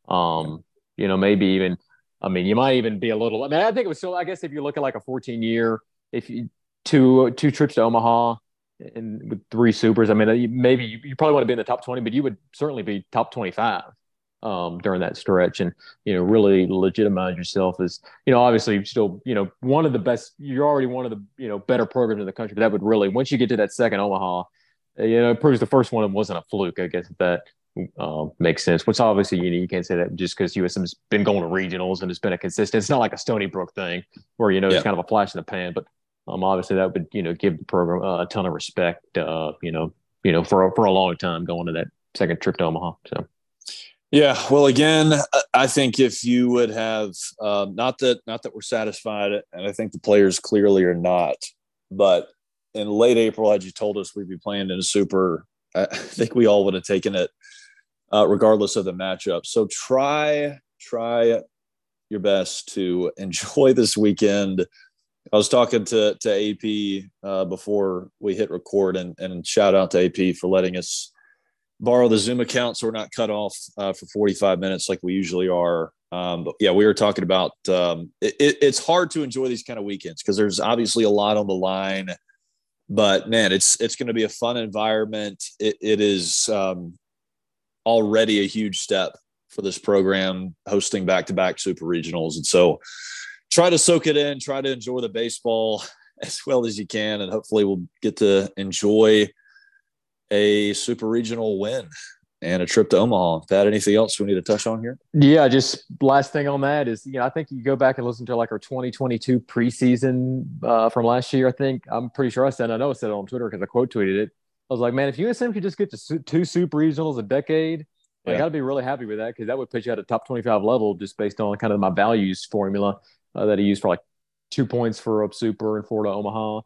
Um, you know, maybe even, I mean, you might even be a little. I mean, I think it was still. I guess if you look at like a fourteen year, if you two two trips to Omaha, and with three supers, I mean, maybe you, you, probably want to be in the top 20, but you would certainly be top 25 um, during that stretch and, you know, really legitimize yourself as, you know, obviously still, you know, one of the best, you're already one of the, you know, better programs in the country, but that would really, once you get to that second Omaha, uh, you know, it proves the first one wasn't a fluke, I guess, that um, makes sense. Which obviously, you know, you can't say that just because USM's been going to regionals and it's been a consistent, it's not like a Stony Brook thing where, you know, yeah. it's kind of a flash in the pan, but um, obviously, that would you know give the program a ton of respect. Uh, you know, you know for for a long time going to that second trip to Omaha. So. Yeah, well, again, I think if you would have uh, not that not that we're satisfied, and I think the players clearly are not, but in late April, had you told us we'd be playing in a super, I think we all would have taken it uh, regardless of the matchup. So try try your best to enjoy this weekend. I was talking to to AP uh, before we hit record, and and shout out to AP for letting us borrow the Zoom account so we're not cut off uh, for 45 minutes like we usually are. Um, but yeah, we were talking about um, it, it's hard to enjoy these kind of weekends because there's obviously a lot on the line. But man, it's it's going to be a fun environment. it, it is um, already a huge step for this program hosting back-to-back super regionals, and so try to soak it in, try to enjoy the baseball <laughs> as well as you can, and hopefully we'll get to enjoy a super regional win and a trip to Omaha. That anything else we need to touch on here? Yeah, just last thing on that is, you know, I think you go back and listen to like our 2022 preseason uh, from last year. I think I'm pretty sure I said, I know I said it on Twitter because I quote tweeted it. I was like, man, if USM could just get to two super regionals a decade, yeah. like, I'd be really happy with that because that would put you at a top 25 level just based on kind of my values formula uh, that he used for like two points for up super and four to Omaha.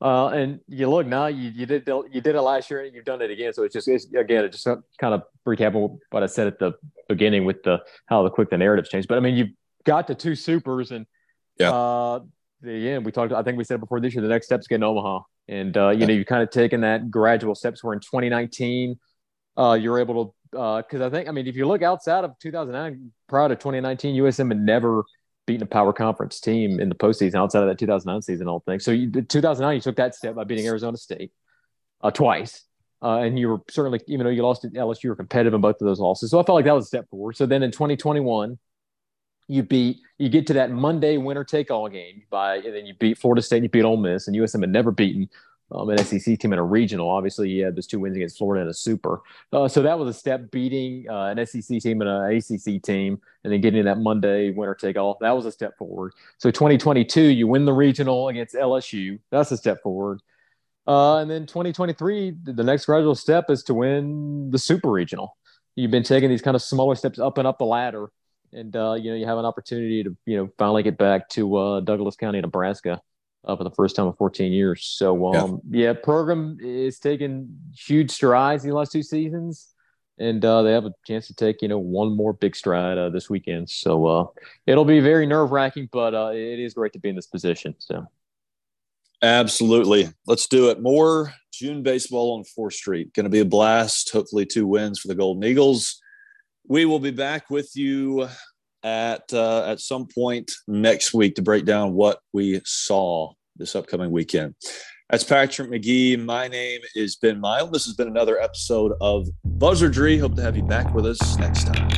Uh, and you look now, you, you did you did it last year and you've done it again. So it's just it's, again, it just kind of recapping what I said at the beginning with the how the quick the narratives changed. But I mean, you got the two supers and yeah, uh, the end we talked. I think we said before this year the next step is getting Omaha, and uh, you yeah. know you've kind of taken that gradual steps. Where in 2019, uh, you're able to because uh, I think I mean if you look outside of 2009, prior to 2019, USM had never beating a power conference team in the postseason outside of that 2009 season, I don't think. So you, 2009, you took that step by beating Arizona State uh, twice. Uh, and you were certainly, even though you lost at LSU, you were competitive in both of those losses. So I felt like that was a step forward. So then in 2021, you beat, you get to that Monday winner take all game by, and then you beat Florida State and you beat Ole Miss, and USM had never beaten um, an SEC team in a regional. Obviously, he had those two wins against Florida and a super. Uh, so that was a step beating uh, an SEC team and an ACC team, and then getting that Monday winner take off. That was a step forward. So 2022, you win the regional against LSU. That's a step forward. Uh, and then 2023, the next gradual step is to win the super regional. You've been taking these kind of smaller steps up and up the ladder, and uh, you know you have an opportunity to you know finally get back to uh, Douglas County, Nebraska uh, for the first time in 14 years. So, um, yeah. yeah, program is taking huge strides in the last two seasons, and uh, they have a chance to take you know one more big stride uh, this weekend. So uh, it'll be very nerve wracking, but uh, it is great to be in this position. So. Absolutely. Let's do it. More June baseball on 4th Street. Going to be a blast. Hopefully, two wins for the Golden Eagles. We will be back with you at uh, at some point next week to break down what we saw this upcoming weekend. That's Patrick McGee. My name is Ben Mile. This has been another episode of Buzzardry. Hope to have you back with us next time.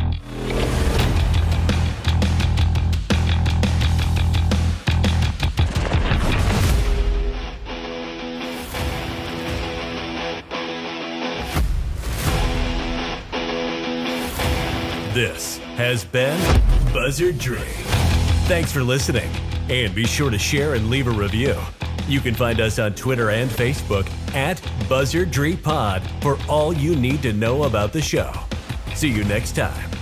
This has been Buzzardry. Thanks for listening, and be sure to share and leave a review. You can find us on Twitter and Facebook at Buzzardry Pod for all you need to know about the show. See you next time.